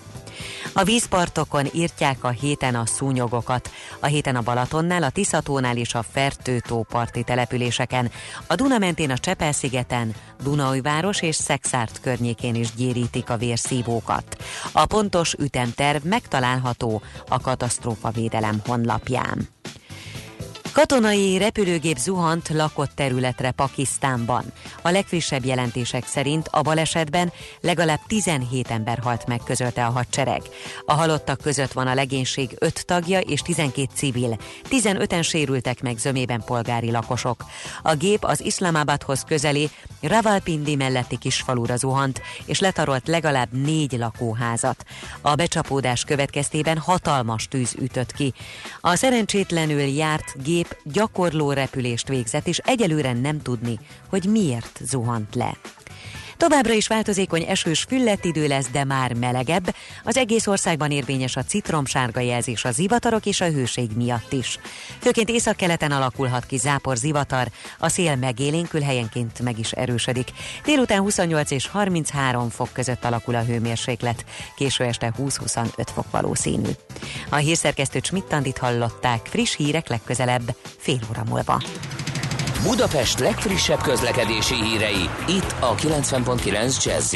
A vízpartokon írtják a héten a szúnyogokat. A héten a Balatonnál, a Tiszatónál és a Fertőtó parti településeken, a Duna mentén a Csepel-szigeten, Dunaújváros és Szexárt környékén is gyérítik a vérszívókat. A pontos ütemterv megtalálható a katasztrófa védelem honlapján. Katonai repülőgép zuhant lakott területre Pakisztánban. A legfrissebb jelentések szerint a balesetben legalább 17 ember halt meg, közölte a hadsereg. A halottak között van a legénység 5 tagja és 12 civil. 15-en sérültek meg zömében polgári lakosok. A gép az Iszlamabadhoz közeli Ravalpindi melletti kisfalura zuhant, és letarolt legalább négy lakóházat. A becsapódás következtében hatalmas tűz ütött ki. A szerencsétlenül járt gép gyakorló repülést végzett, és egyelőre nem tudni, hogy miért zuhant le. Továbbra is változékony esős füllettidő lesz, de már melegebb. Az egész országban érvényes a citromsárga jelzés a zivatarok és a hőség miatt is. Főként északkeleten alakulhat ki zápor zivatar, a szél megélénkül helyenként meg is erősödik. Délután 28 és 33 fok között alakul a hőmérséklet, késő este 20-25 fok valószínű. A hírszerkesztő Csmittandit hallották, friss hírek legközelebb, fél óra múlva. Budapest legfrissebb közlekedési hírei, itt a 90.9 jazz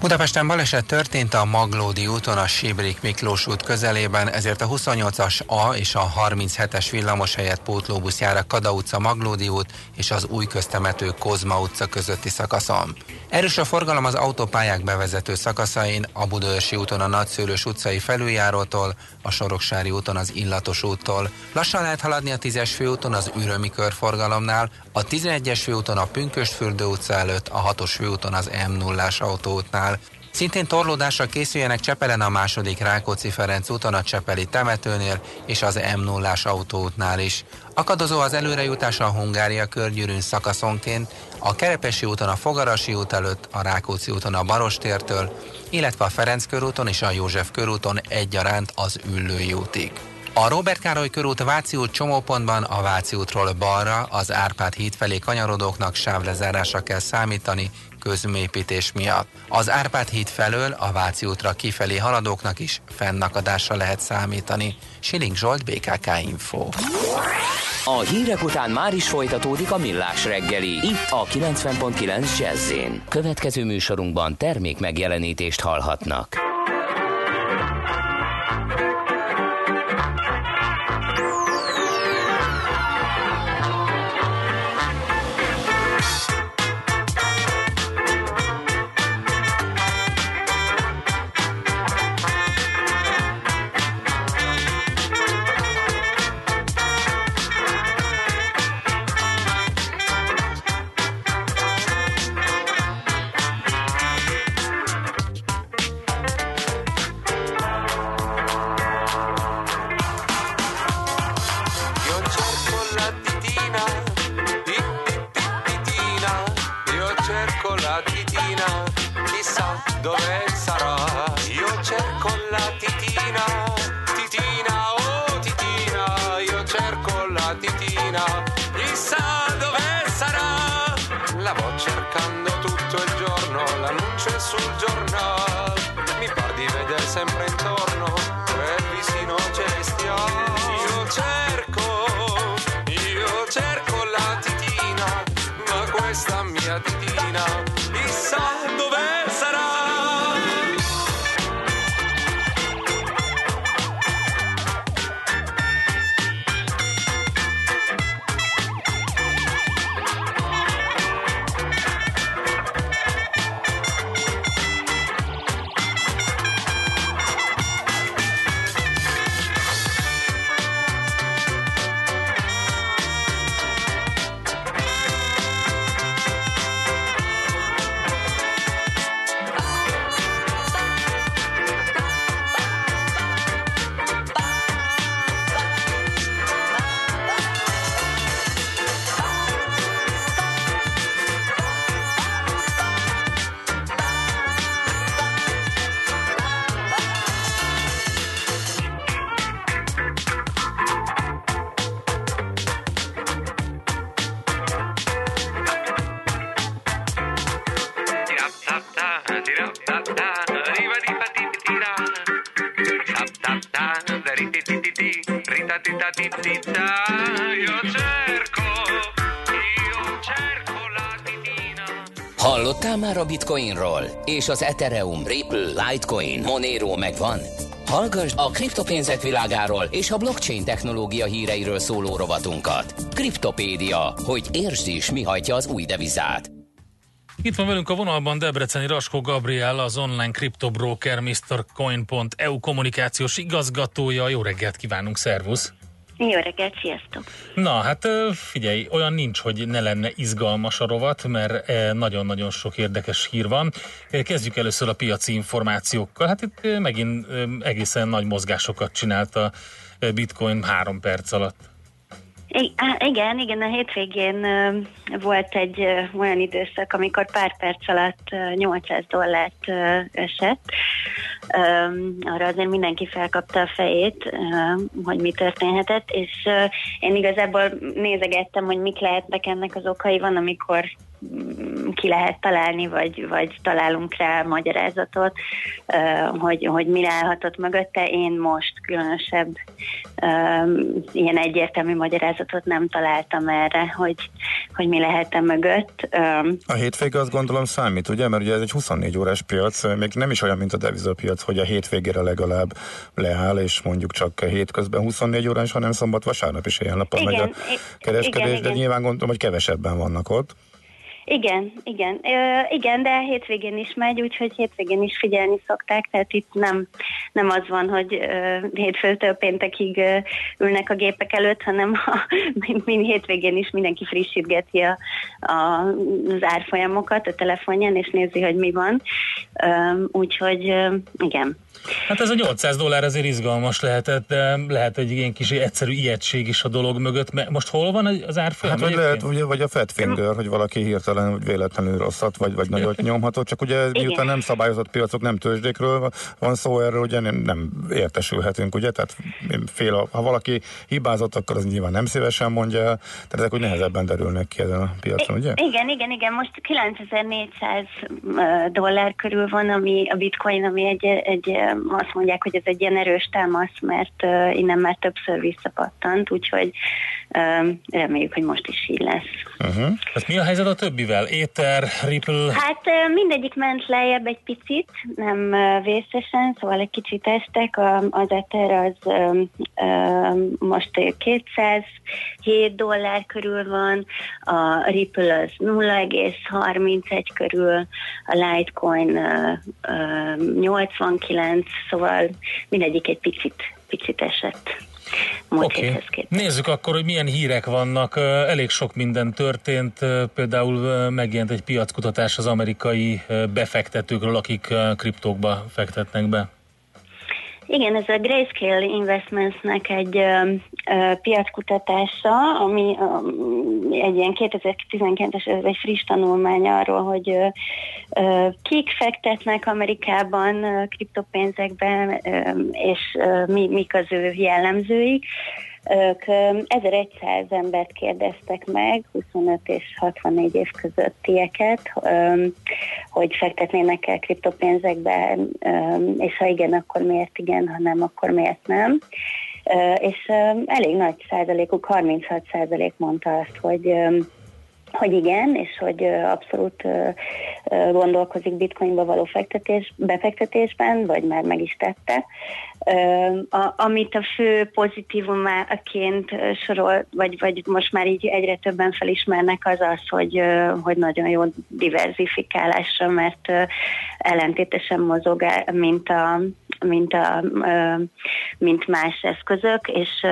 Budapesten baleset történt a Maglódi úton a Sibrik Miklós út közelében, ezért a 28-as A és a 37-es villamos helyett pótlóbusz jár a Kada utca Maglódi út és az új köztemető Kozma utca közötti szakaszon. Erős a forgalom az autópályák bevezető szakaszain, a Budaörsi úton a Nagyszőlős utcai felüljárótól, a Soroksári úton az Illatos úttól. Lassan lehet haladni a 10-es főúton az Ürömi körforgalomnál, a 11-es főúton a Pünköstfürdő utca előtt, a 6-os főúton az M0-ás autóútnál. Szintén torlódásra készüljenek Csepelen a második Rákóczi Ferenc úton a Csepeli temetőnél és az m 0 autóútnál is. Akadozó az előrejutás a Hungária körgyűrűn szakaszonként, a Kerepesi úton a Fogarasi út előtt, a Rákóczi úton a Barostértől, illetve a Ferenc körúton és a József körúton egyaránt az Üllői útig. A Robert Károly körút Váci út csomópontban a Váci útról balra az Árpád híd felé kanyarodóknak sávlezárásra kell számítani közmépítés miatt. Az Árpád híd felől a Váci útra kifelé haladóknak is fennakadásra lehet számítani. Siling Zsolt, BKK Info. A hírek után már is folytatódik a millás reggeli, itt a 90.9 jazz Következő műsorunkban termék megjelenítést hallhatnak. És az Ethereum, Ripple, Litecoin, Monero megvan? Hallgass a kriptopénzek világáról és a blockchain technológia híreiről szóló rovatunkat. Kriptopédia, hogy értsd is, mi hajtja az új devizát. Itt van velünk a vonalban Debreceni Raskó Gabriel, az online kriptobroker MrCoin.eu kommunikációs igazgatója. Jó reggelt kívánunk, szervusz! Jó reggelt, sziasztok! Na, hát figyelj, olyan nincs, hogy ne lenne izgalmas a rovat, mert nagyon-nagyon sok érdekes hír van. Kezdjük először a piaci információkkal. Hát itt megint egészen nagy mozgásokat csinált a bitcoin három perc alatt. I- igen, igen, a hétvégén volt egy olyan időszak, amikor pár perc alatt ö, 800 dollárt esett. Arra azért mindenki felkapta a fejét, hogy mi történhetett, és én igazából nézegettem, hogy mik lehetnek ennek az okai. Van, amikor mm, ki lehet találni, vagy, vagy találunk rá magyarázatot, hogy, hogy mi állhatott mögötte. Én most különösebb ilyen egyértelmű magyarázatot nem találtam erre, hogy, hogy mi lehet mögött. Ö, A hétvége azt gondolom számít, ugye? Mert ugye ez egy 24 órás piac, még nem is olyan, mint a devizapiac, hogy a hétvégére legalább leáll, és mondjuk csak hétközben 24 órás, hanem szombat, vasárnap is ilyen napon megy a kereskedés, igen, de igen. nyilván gondolom, hogy kevesebben vannak ott. Igen, igen. Ö, igen, de hétvégén is megy, úgyhogy hétvégén is figyelni szokták, tehát itt nem, nem az van, hogy ö, hétfőtől péntekig ö, ülnek a gépek előtt, hanem a, mind, hétvégén is mindenki frissítgeti a, a, az árfolyamokat a telefonján, és nézi, hogy mi van. Ö, úgyhogy ö, igen. Hát ez a 800 dollár azért izgalmas lehetett, de lehet egy ilyen kis egyszerű ijegység is a dolog mögött. Mert most hol van az árfolyam? Hát vagy lehet, ugye, vagy a fat finger, hogy valaki hirtelen véletlenül rosszat, vagy, vagy nagyot nyomhatott, csak ugye Igen. miután nem szabályozott piacok, nem tőzsdékről van szó erről, ugye nem, nem értesülhetünk, ugye, tehát fél, ha valaki hibázott, akkor az nyilván nem szívesen mondja tehát ezek úgy nehezebben derülnek ki ezen a piacon, ugye? Igen, igen, igen, most 9400 ö, dollár körül van, ami a bitcoin, ami egy, egy, azt mondják, hogy ez egy ilyen erős támasz, mert innen már többször visszapattant, úgyhogy reméljük, hogy most is így lesz. Uh-huh. Hát mi a helyzet a többivel? Ether, Ripple, Hát mindegyik ment lejjebb egy picit, nem vészesen, szóval egy kicsit estek. A, az Ether az ö, ö, most 207 dollár körül van, a Ripple az 0,31 körül, a Litecoin ö, ö, 89, szóval mindegyik egy picit, picit esett. Képest. Nézzük akkor, hogy milyen hírek vannak. Elég sok minden történt. Például megjelent egy piackutatás az amerikai befektetőkről, akik kriptókba fektetnek be. Igen, ez a Grayscale Investmentsnek egy ö, ö, piackutatása, ami ö, egy ilyen 2019-es, ez egy friss tanulmány arról, hogy ö, kik fektetnek Amerikában ö, kriptopénzekbe, ö, és ö, mi, mik az ő jellemzőik. Ők ö, 1100 embert kérdeztek meg, 25 és 64 év közöttieket, hogy fektetnének el kriptopénzekbe, és ha igen, akkor miért igen, ha nem, akkor miért nem. És elég nagy százalékuk, 36 százalék mondta azt, hogy hogy igen, és hogy abszolút gondolkozik bitcoinba való fektetés, befektetésben, vagy már meg is tette. A, amit a fő pozitívumáként ö, sorol, vagy, vagy most már így egyre többen felismernek, az az, hogy, hogy nagyon jó diversifikálásra, mert ellentétesen mozog, mint a, mint, a, mint más eszközök, és,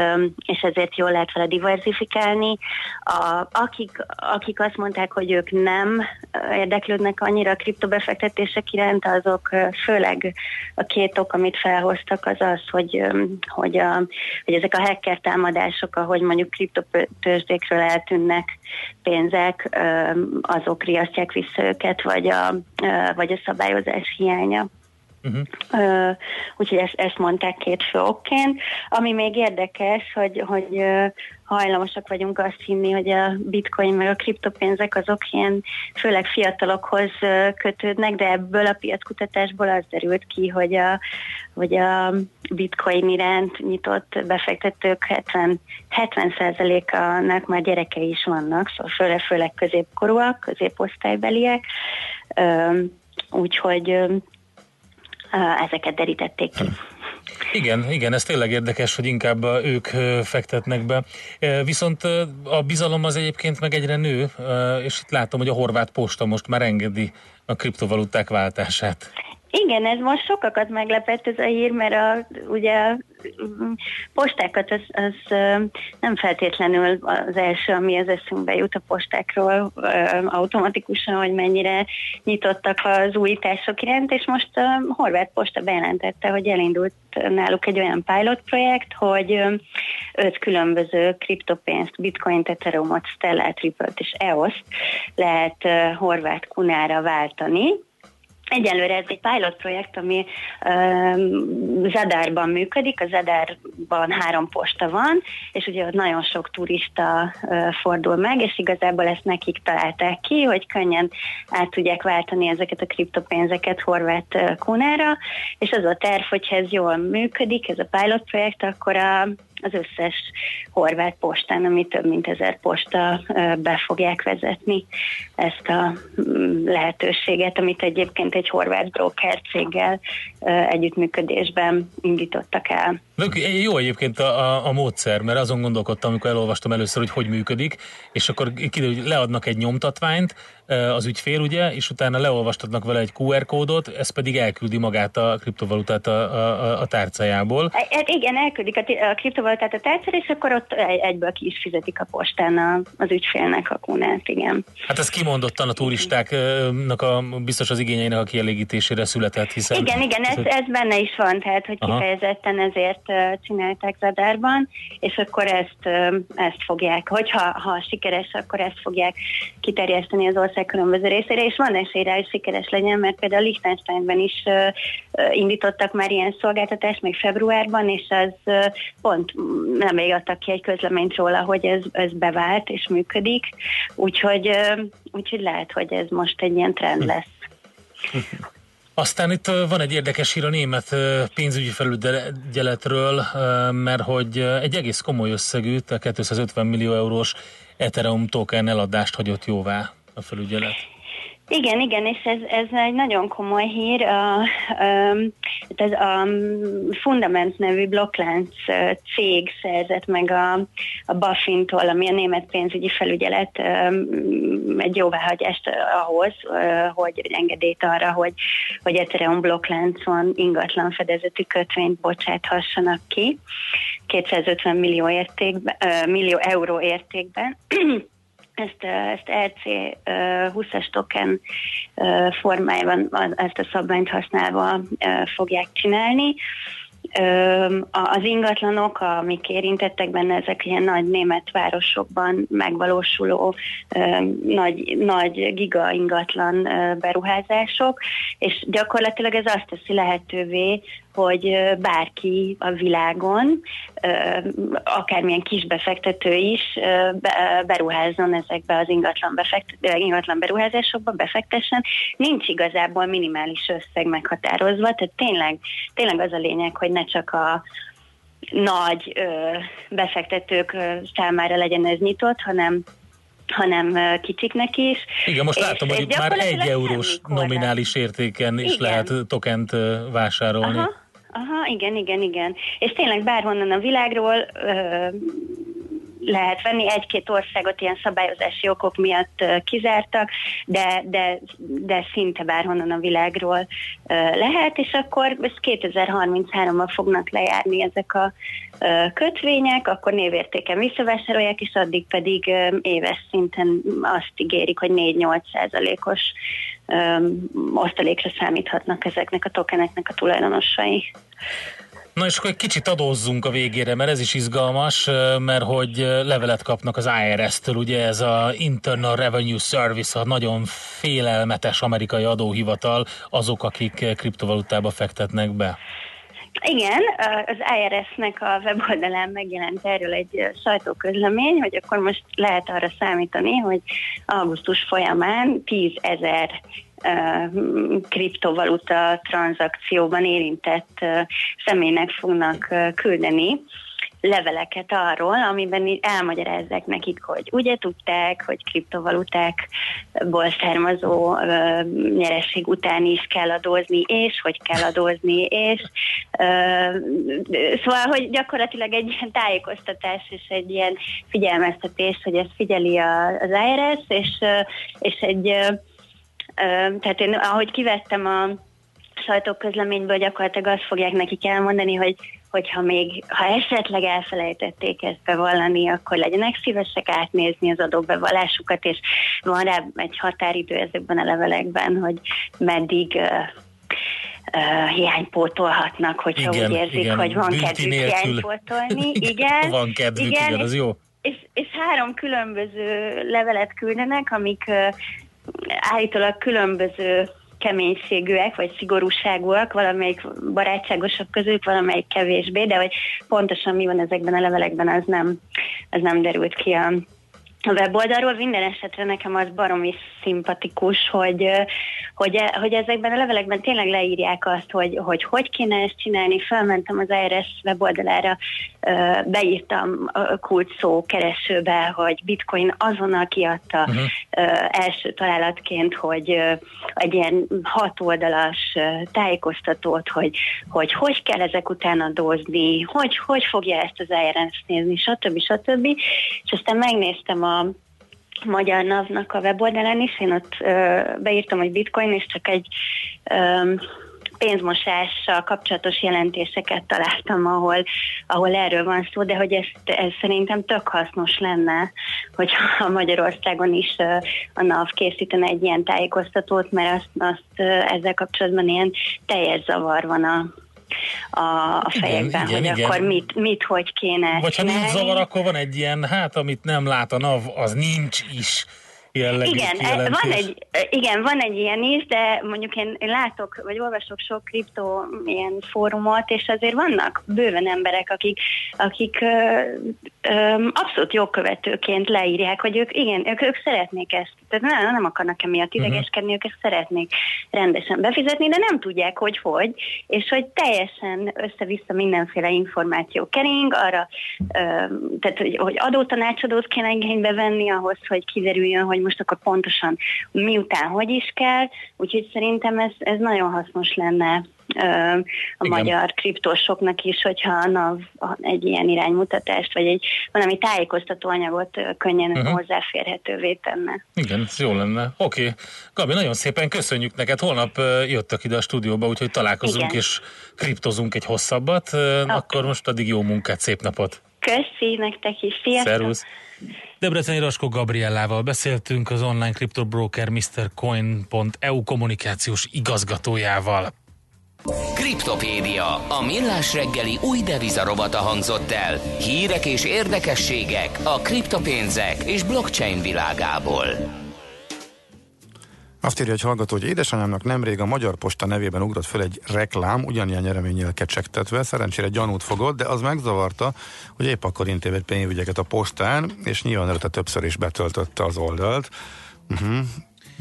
és ezért jól lehet vele diversifikálni. A, akik, akik azt mondták, hogy ők nem érdeklődnek annyira a kriptobefektetések iránt, azok főleg a két ok, amit felhoztak, az az, hogy, hogy, a, hogy ezek a hacker támadások, ahogy mondjuk kriptotőzsdékről eltűnnek pénzek, azok riasztják vissza őket, vagy a, vagy a szabályozás hiánya. Uh-huh. Úgyhogy ezt, ezt mondták két fő okként. Ami még érdekes, hogy, hogy hajlamosak vagyunk azt hinni, hogy a bitcoin meg a kriptopénzek azok ilyen főleg fiatalokhoz kötődnek, de ebből a piackutatásból az derült ki, hogy a, hogy a bitcoin iránt nyitott befektetők 70, 70%-ának már gyerekei is vannak, szóval főleg, főleg középkorúak, középosztálybeliek. Úgyhogy ezeket derítették ki. Igen, igen, ez tényleg érdekes, hogy inkább ők fektetnek be. Viszont a bizalom az egyébként meg egyre nő, és itt látom, hogy a horvát posta most már engedi a kriptovaluták váltását. Igen, ez most sokakat meglepett ez a hír, mert a, ugye a mm, postákat az, az nem feltétlenül az első, ami az eszünkbe jut a postákról automatikusan, hogy mennyire nyitottak az újítások iránt, és most a Horváth Posta bejelentette, hogy elindult náluk egy olyan pilot projekt, hogy öt különböző kriptopénzt, bitcoint, ethereumot, stellát, ripple és EOS-t lehet horvát kunára váltani, Egyelőre ez egy pilot projekt, ami um, Zadárban működik. A Zadárban három posta van, és ugye ott nagyon sok turista uh, fordul meg, és igazából ezt nekik találták ki, hogy könnyen át tudják váltani ezeket a kriptopénzeket horvát uh, kunára, és az a terv, hogyha ez jól működik, ez a pilot projekt, akkor a az összes horvát postán, ami több mint ezer posta be fogják vezetni ezt a mm, lehetőséget, amit egyébként egy horvát broker céggel együttműködésben indítottak el. De jó egyébként a, a, a módszer, mert azon gondolkodtam, amikor elolvastam először, hogy hogy működik, és akkor kiderül, hogy leadnak egy nyomtatványt ö, az ügyfél, ugye, és utána leolvastatnak vele egy QR kódot, ez pedig elküldi magát a kriptovalutát a, a, a tárcájából. Hát igen, elküldik a, a kriptovalutát a tárcára, és akkor ott egy- egyből ki is fizetik a postán a, az ügyfélnek a kunát, igen. Hát ez kimondottan a turistáknak a biztos az igényeinek a kielégítésére született, hiszen... Igen, igen, ez, ez benne is van, tehát hogy Aha. kifejezetten ezért ö, csinálták radarban, és akkor ezt, ezt fogják, hogyha ha sikeres, akkor ezt fogják kiterjeszteni az ország különböző részére, és van esély rá, hogy sikeres legyen, mert például Liechtensteinben is indítottak már ilyen szolgáltatást, még februárban, és az pont nem adtak ki egy közleményt róla, hogy ez, ez bevált és működik, úgyhogy, úgyhogy lehet, hogy ez most egy ilyen trend lesz. Aztán itt van egy érdekes hír a német pénzügyi felügyeletről, mert hogy egy egész komoly összegű, tehát 250 millió eurós Ethereum token eladást hagyott jóvá a felügyelet. Igen, igen, és ez, ez egy nagyon komoly hír. A, a, ez a Fundament nevű blokklánc cég szerzett meg a, a Buffintól, ami a német pénzügyi felügyelet egy jóváhagyást ahhoz, hogy engedélyt arra, hogy, hogy Ethereum blokkláncon ingatlan fedezetű kötvényt bocsáthassanak ki. 250 millió, értékben, ö, millió euró értékben. Ezt, ezt RC ö, 20-as token formájában ezt a szabványt használva fogják csinálni. Az ingatlanok, amik érintettek benne, ezek ilyen nagy német városokban megvalósuló nagy, nagy giga ingatlan beruházások, és gyakorlatilag ez azt teszi lehetővé, hogy bárki a világon, akármilyen kis befektető is beruházzon ezekbe az ingatlan, befektet, ingatlan beruházásokba, befektessen. Nincs igazából minimális összeg meghatározva, tehát tényleg, tényleg az a lényeg, hogy ne csak a nagy ö, befektetők ö, számára legyen ez nyitott, hanem hanem ö, kicsiknek is. Igen, most És- látom, és hogy már egy eurós nominális értéken is Igen. lehet tokent vásárolni. Aha, aha, igen, igen, igen. És tényleg bárhonnan a világról ö, lehet venni, egy-két országot ilyen szabályozási okok miatt ö, kizártak, de, de, de szinte bárhonnan a világról ö, lehet, és akkor ezt 2033-ban fognak lejárni ezek a ö, kötvények, akkor névértéken visszavásárolják, és addig pedig ö, éves szinten azt ígérik, hogy 4-8 százalékos osztalékra számíthatnak ezeknek a tokeneknek a tulajdonosai. Na és akkor egy kicsit adózzunk a végére, mert ez is izgalmas, mert hogy levelet kapnak az IRS-től, ugye ez a Internal Revenue Service, a nagyon félelmetes amerikai adóhivatal, azok, akik kriptovalutába fektetnek be. Igen, az IRS-nek a weboldalán megjelent erről egy sajtóközlemény, hogy akkor most lehet arra számítani, hogy augusztus folyamán 10 ezer kriptovaluta tranzakcióban érintett személynek fognak küldeni leveleket arról, amiben elmagyarázzák nekik, hogy ugye tudták, hogy kriptovalutákból származó ö, nyereség után is kell adózni, és hogy kell adózni, és ö, szóval, hogy gyakorlatilag egy ilyen tájékoztatás és egy ilyen figyelmeztetés, hogy ezt figyeli az IRS, és, és egy Ö, tehát én ahogy kivettem a sajtóközleményből, gyakorlatilag azt fogják nekik elmondani, hogy hogyha még, ha esetleg elfelejtették ezt bevallani, akkor legyenek szívesek átnézni az adóbevallásukat, és van rá egy határidő ezekben a levelekben, hogy meddig uh, uh, hiánypótolhatnak, hogyha Igen, úgy érzik, igen, hogy van kedvük hiánypótolni. Igen, Van kedvük, igen, az és- jó. és, és három különböző levelet küldenek, amik ö, állítólag különböző keménységűek, vagy szigorúságúak, valamelyik barátságosabb közük, valamelyik kevésbé, de hogy pontosan mi van ezekben a levelekben, az nem, az nem derült ki a, a weboldalról. Minden esetre nekem az baromi szimpatikus, hogy, hogy, e- hogy ezekben a levelekben tényleg leírják azt, hogy hogy, hogy kéne ezt csinálni. Felmentem az IRS weboldalára, beírtam a kult szó keresőbe, hogy bitcoin azonnal kiadta ö, első találatként, hogy egy ilyen hat oldalas tájékoztatót, hogy, hogy hogy kell ezek után adózni, hogy hogy fogja ezt az IRS nézni, stb. stb. És aztán megnéztem a Magyar NAV-nak a weboldalán is, én ott ö, beírtam, hogy bitcoin, és csak egy ö, pénzmosással kapcsolatos jelentéseket találtam, ahol, ahol erről van szó, de hogy ez, ez szerintem tök hasznos lenne, hogyha Magyarországon is a NAV készítene egy ilyen tájékoztatót, mert azt, azt ezzel kapcsolatban ilyen teljes zavar van a, a, a fejekben, igen, hogy igen. akkor mit, mit, hogy kéne Vagy ha nincs zavar, akkor van egy ilyen, hát amit nem lát a NAV, az nincs is jellegű Igen, e, kijelentés. van egy, e, igen, van egy ilyen is, de mondjuk én, én látok, vagy olvasok sok kriptó ilyen fórumot, és azért vannak bőven emberek, akik, akik ö, ö, abszolút jogkövetőként leírják, hogy ők, igen, ők, ők szeretnék ezt, tehát nem, nem akarnak emiatt idegeskedni, ők ezt szeretnék rendesen befizetni, de nem tudják, hogy hogy, és hogy teljesen össze-vissza mindenféle információ kering, arra, ö, tehát hogy, hogy adótanácsadót kéne igénybe venni ahhoz, hogy kiderüljön, hogy most akkor pontosan miután hogy is kell, úgyhogy szerintem ez, ez nagyon hasznos lenne a Igen. magyar kriptósoknak is, hogyha a NAV egy ilyen iránymutatást, vagy egy valami tájékoztató anyagot könnyen Mhm. hozzáférhetővé tenne. Igen, ez jó lenne. Oké. Okay. Gabi, nagyon szépen köszönjük neked. Holnap ö, jöttök ide a stúdióba, úgyhogy találkozunk Igen. és kriptozunk egy hosszabbat. Ö, Akkor most addig jó munkát, szép napot. Köszi nektek is, sziasztok! Szervusz. Debreceni Raskó Gabriellával beszéltünk, az online kriptobroker MrCoin.eu kommunikációs igazgatójával. Kriptopédia, a millás reggeli új devizarobata hangzott el. Hírek és érdekességek a kriptopénzek és blockchain világából. Azt írja egy hallgató, hogy édesanyámnak nemrég a Magyar Posta nevében ugrott föl egy reklám, ugyanilyen nyereménnyel kecsegtetve, szerencsére gyanút fogott, de az megzavarta, hogy épp akkor intévett pénzügyeket a postán, és nyilván előtte többször is betöltötte az oldalt. Uh-huh.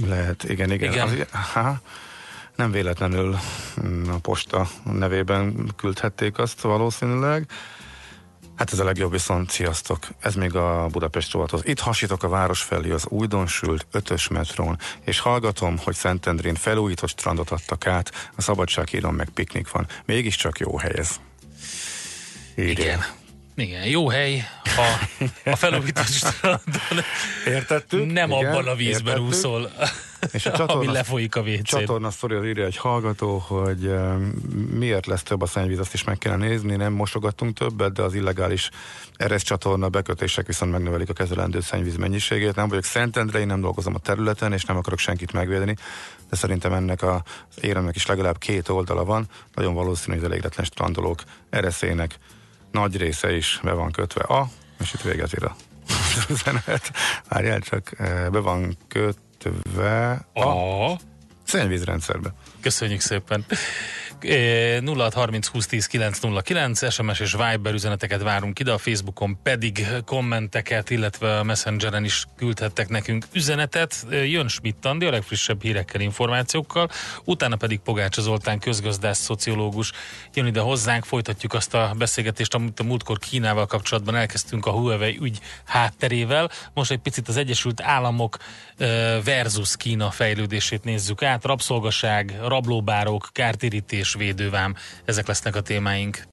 Lehet, igen, igen. Igen. Az, aha, nem véletlenül mm, a posta nevében küldhették azt valószínűleg. Hát ez a legjobb viszont, sziasztok! Ez még a Budapest rovathoz. Itt hasítok a város felé az újdonsült ötös metrón, és hallgatom, hogy Szentendrén felújított strandot adtak át, a szabadsághídon meg piknik van. Mégiscsak jó hely ez. Írja. Igen. Igen, jó hely, ha a felújított strandon Értettük? nem Igen, abban a vízben értettük. úszol, És a ami csatorna, lefolyik a WC-n. csatorna sztori az írja egy hallgató, hogy miért lesz több a szennyvíz, azt is meg kell nézni, nem mosogattunk többet, de az illegális eresz csatorna bekötések viszont megnövelik a kezelendő szennyvíz mennyiségét. Nem vagyok Szentendrei, nem dolgozom a területen, és nem akarok senkit megvédeni, de szerintem ennek a, az éremnek is legalább két oldala van. Nagyon valószínű, hogy az elégletlen strandolók ereszének nagy része is be van kötve a, és itt végezi a üzenet. Várjál csak, eh, be van kötve a, A. szennyvízrendszerbe. Köszönjük szépen. Eh, 0630 20 10 909 SMS és Viber üzeneteket várunk ide, a Facebookon pedig kommenteket, illetve a Messengeren is küldhettek nekünk üzenetet. Jön Schmidt Andi a legfrissebb hírekkel, információkkal, utána pedig Pogácsa Zoltán közgazdász, szociológus jön ide hozzánk, folytatjuk azt a beszélgetést, amit a múltkor Kínával kapcsolatban elkezdtünk a Huawei ügy hátterével. Most egy picit az Egyesült Államok versus Kína fejlődését nézzük át. Rabszolgaság, rablóbárok, kártérítés, védővám, ezek lesznek a témáink.